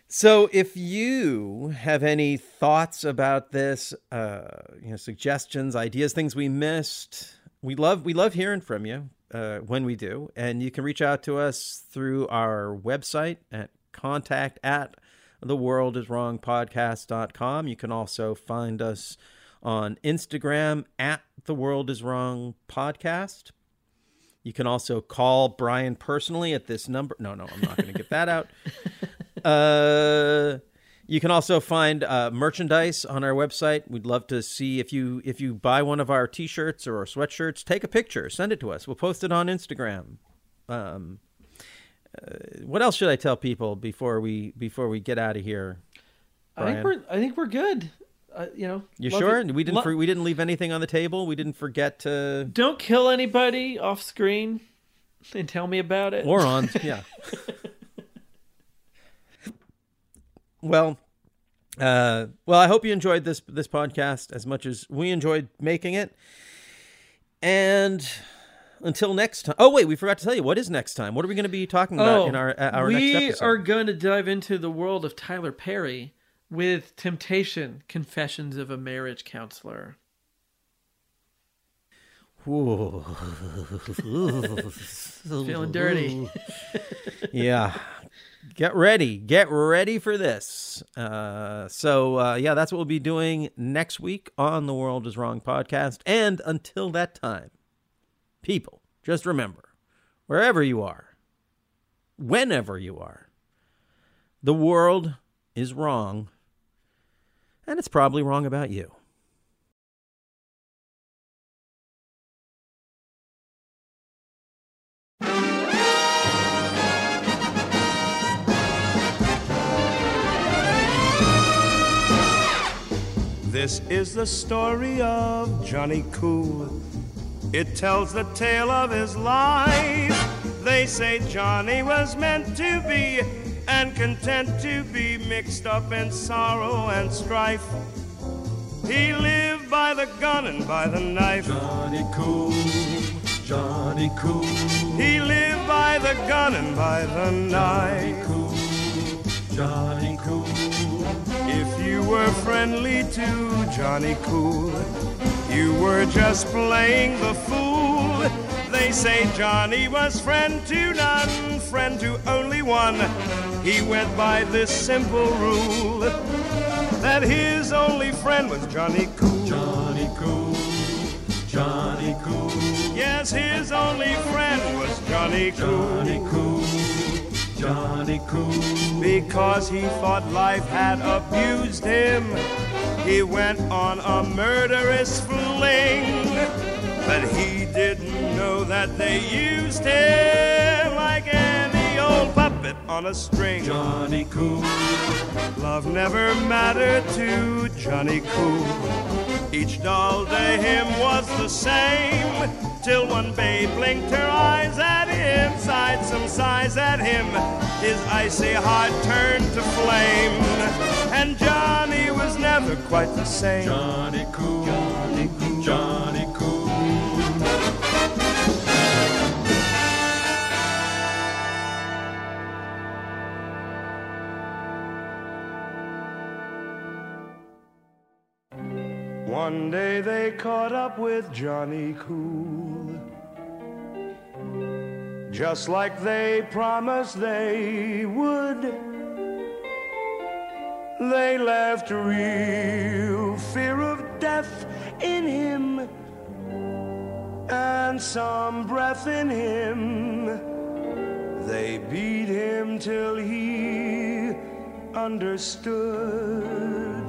Speaker 1: So, if you have any thoughts about this, uh, you know, suggestions, ideas, things we missed, we love we love hearing from you uh, when we do, and you can reach out to us through our website at contact at theworldiswrongpodcast.com. You can also find us on Instagram at the world is wrong podcast. You can also call Bryan personally at this number. No, no, I'm not going to get that out. *laughs* Uh, you can also find uh, merchandise on our website. We'd love to see if you if you buy one of our T-shirts or our sweatshirts, take a picture, send it to us. We'll post it on Instagram. Um, uh, what else should I tell people before we before we get out of here?
Speaker 4: I think we're I think we're good. Uh, you know.
Speaker 1: You sure?
Speaker 4: it.
Speaker 1: We didn't
Speaker 4: Lo-
Speaker 1: for, we didn't leave anything on the table. We didn't forget to
Speaker 4: Don't kill anybody off screen and tell me about it.
Speaker 1: or on *laughs* yeah. well, uh, well, I hope you enjoyed this this podcast as much as we enjoyed making it. And until next time. Oh wait, we forgot to tell you what is next time. What are we going to be talking about in our our
Speaker 4: Oh, we
Speaker 1: next episode?
Speaker 4: are going to dive into the world of Tyler Perry with Temptation: Confessions of a Marriage Counselor. *laughs* Feeling dirty. *laughs*
Speaker 1: yeah. Get ready. Get ready for this. Uh, so, uh, yeah, that's what we'll be doing next week on the World is Wrong podcast. And until that time, people, just remember wherever you are, whenever you are, the world is wrong. And it's probably wrong about you.
Speaker 17: This is the story of Johnny Cool. It tells the tale of his life. They say Johnny was meant to be and content to be mixed up in sorrow and strife. He lived by the gun and by the knife. Johnny Cool, Johnny Cool. He lived by the gun and by the knife. Johnny Cool, Johnny Cool. If you were friendly to Johnny Cool, you were just playing the fool. They say Johnny was friend to none, friend to only one. He went by this simple rule that his only friend was Johnny Cool. Johnny Cool, Johnny Cool. Yes, his only friend was Johnny Cool. Johnny Cool, Johnny Cool. Because he thought life had abused him, he went on a murderous fling. But he didn't know that they used him like any old puppet on a string. Johnny Cool. Love never mattered to Johnny Cool. Each doll to him was the same. Till one babe blinked her eyes at him, sighed some sighs at him. His icy heart turned to flame. And Johnny was never quite the same. Johnny Cool. Johnny One day they caught up with Johnny Cool. Just like they promised they would. They left real fear of death in him and some breath in him. They beat him till he understood.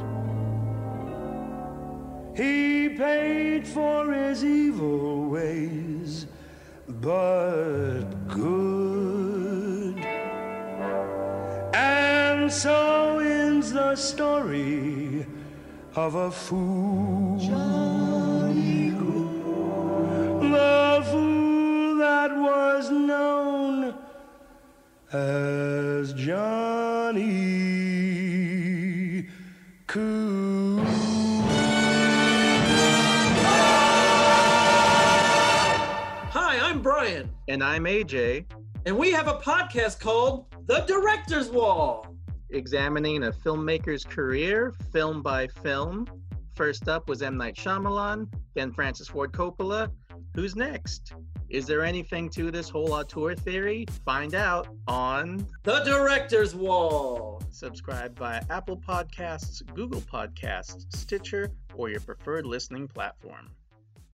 Speaker 17: He paid for his evil ways, but good. And so ends the story of a fool. Johnny, The fool that was known as Johnny.
Speaker 18: And I'm AJ.
Speaker 19: And we have a podcast called The Director's Wall.
Speaker 18: Examining a filmmaker's career, film by film. First up was M. Night Shyamalan, then Francis Ford Coppola. Who's next? Is there anything to this whole auteur theory? Find out on
Speaker 19: The Director's Wall.
Speaker 18: Subscribe via Apple Podcasts, Google Podcasts, Stitcher, or your preferred listening platform.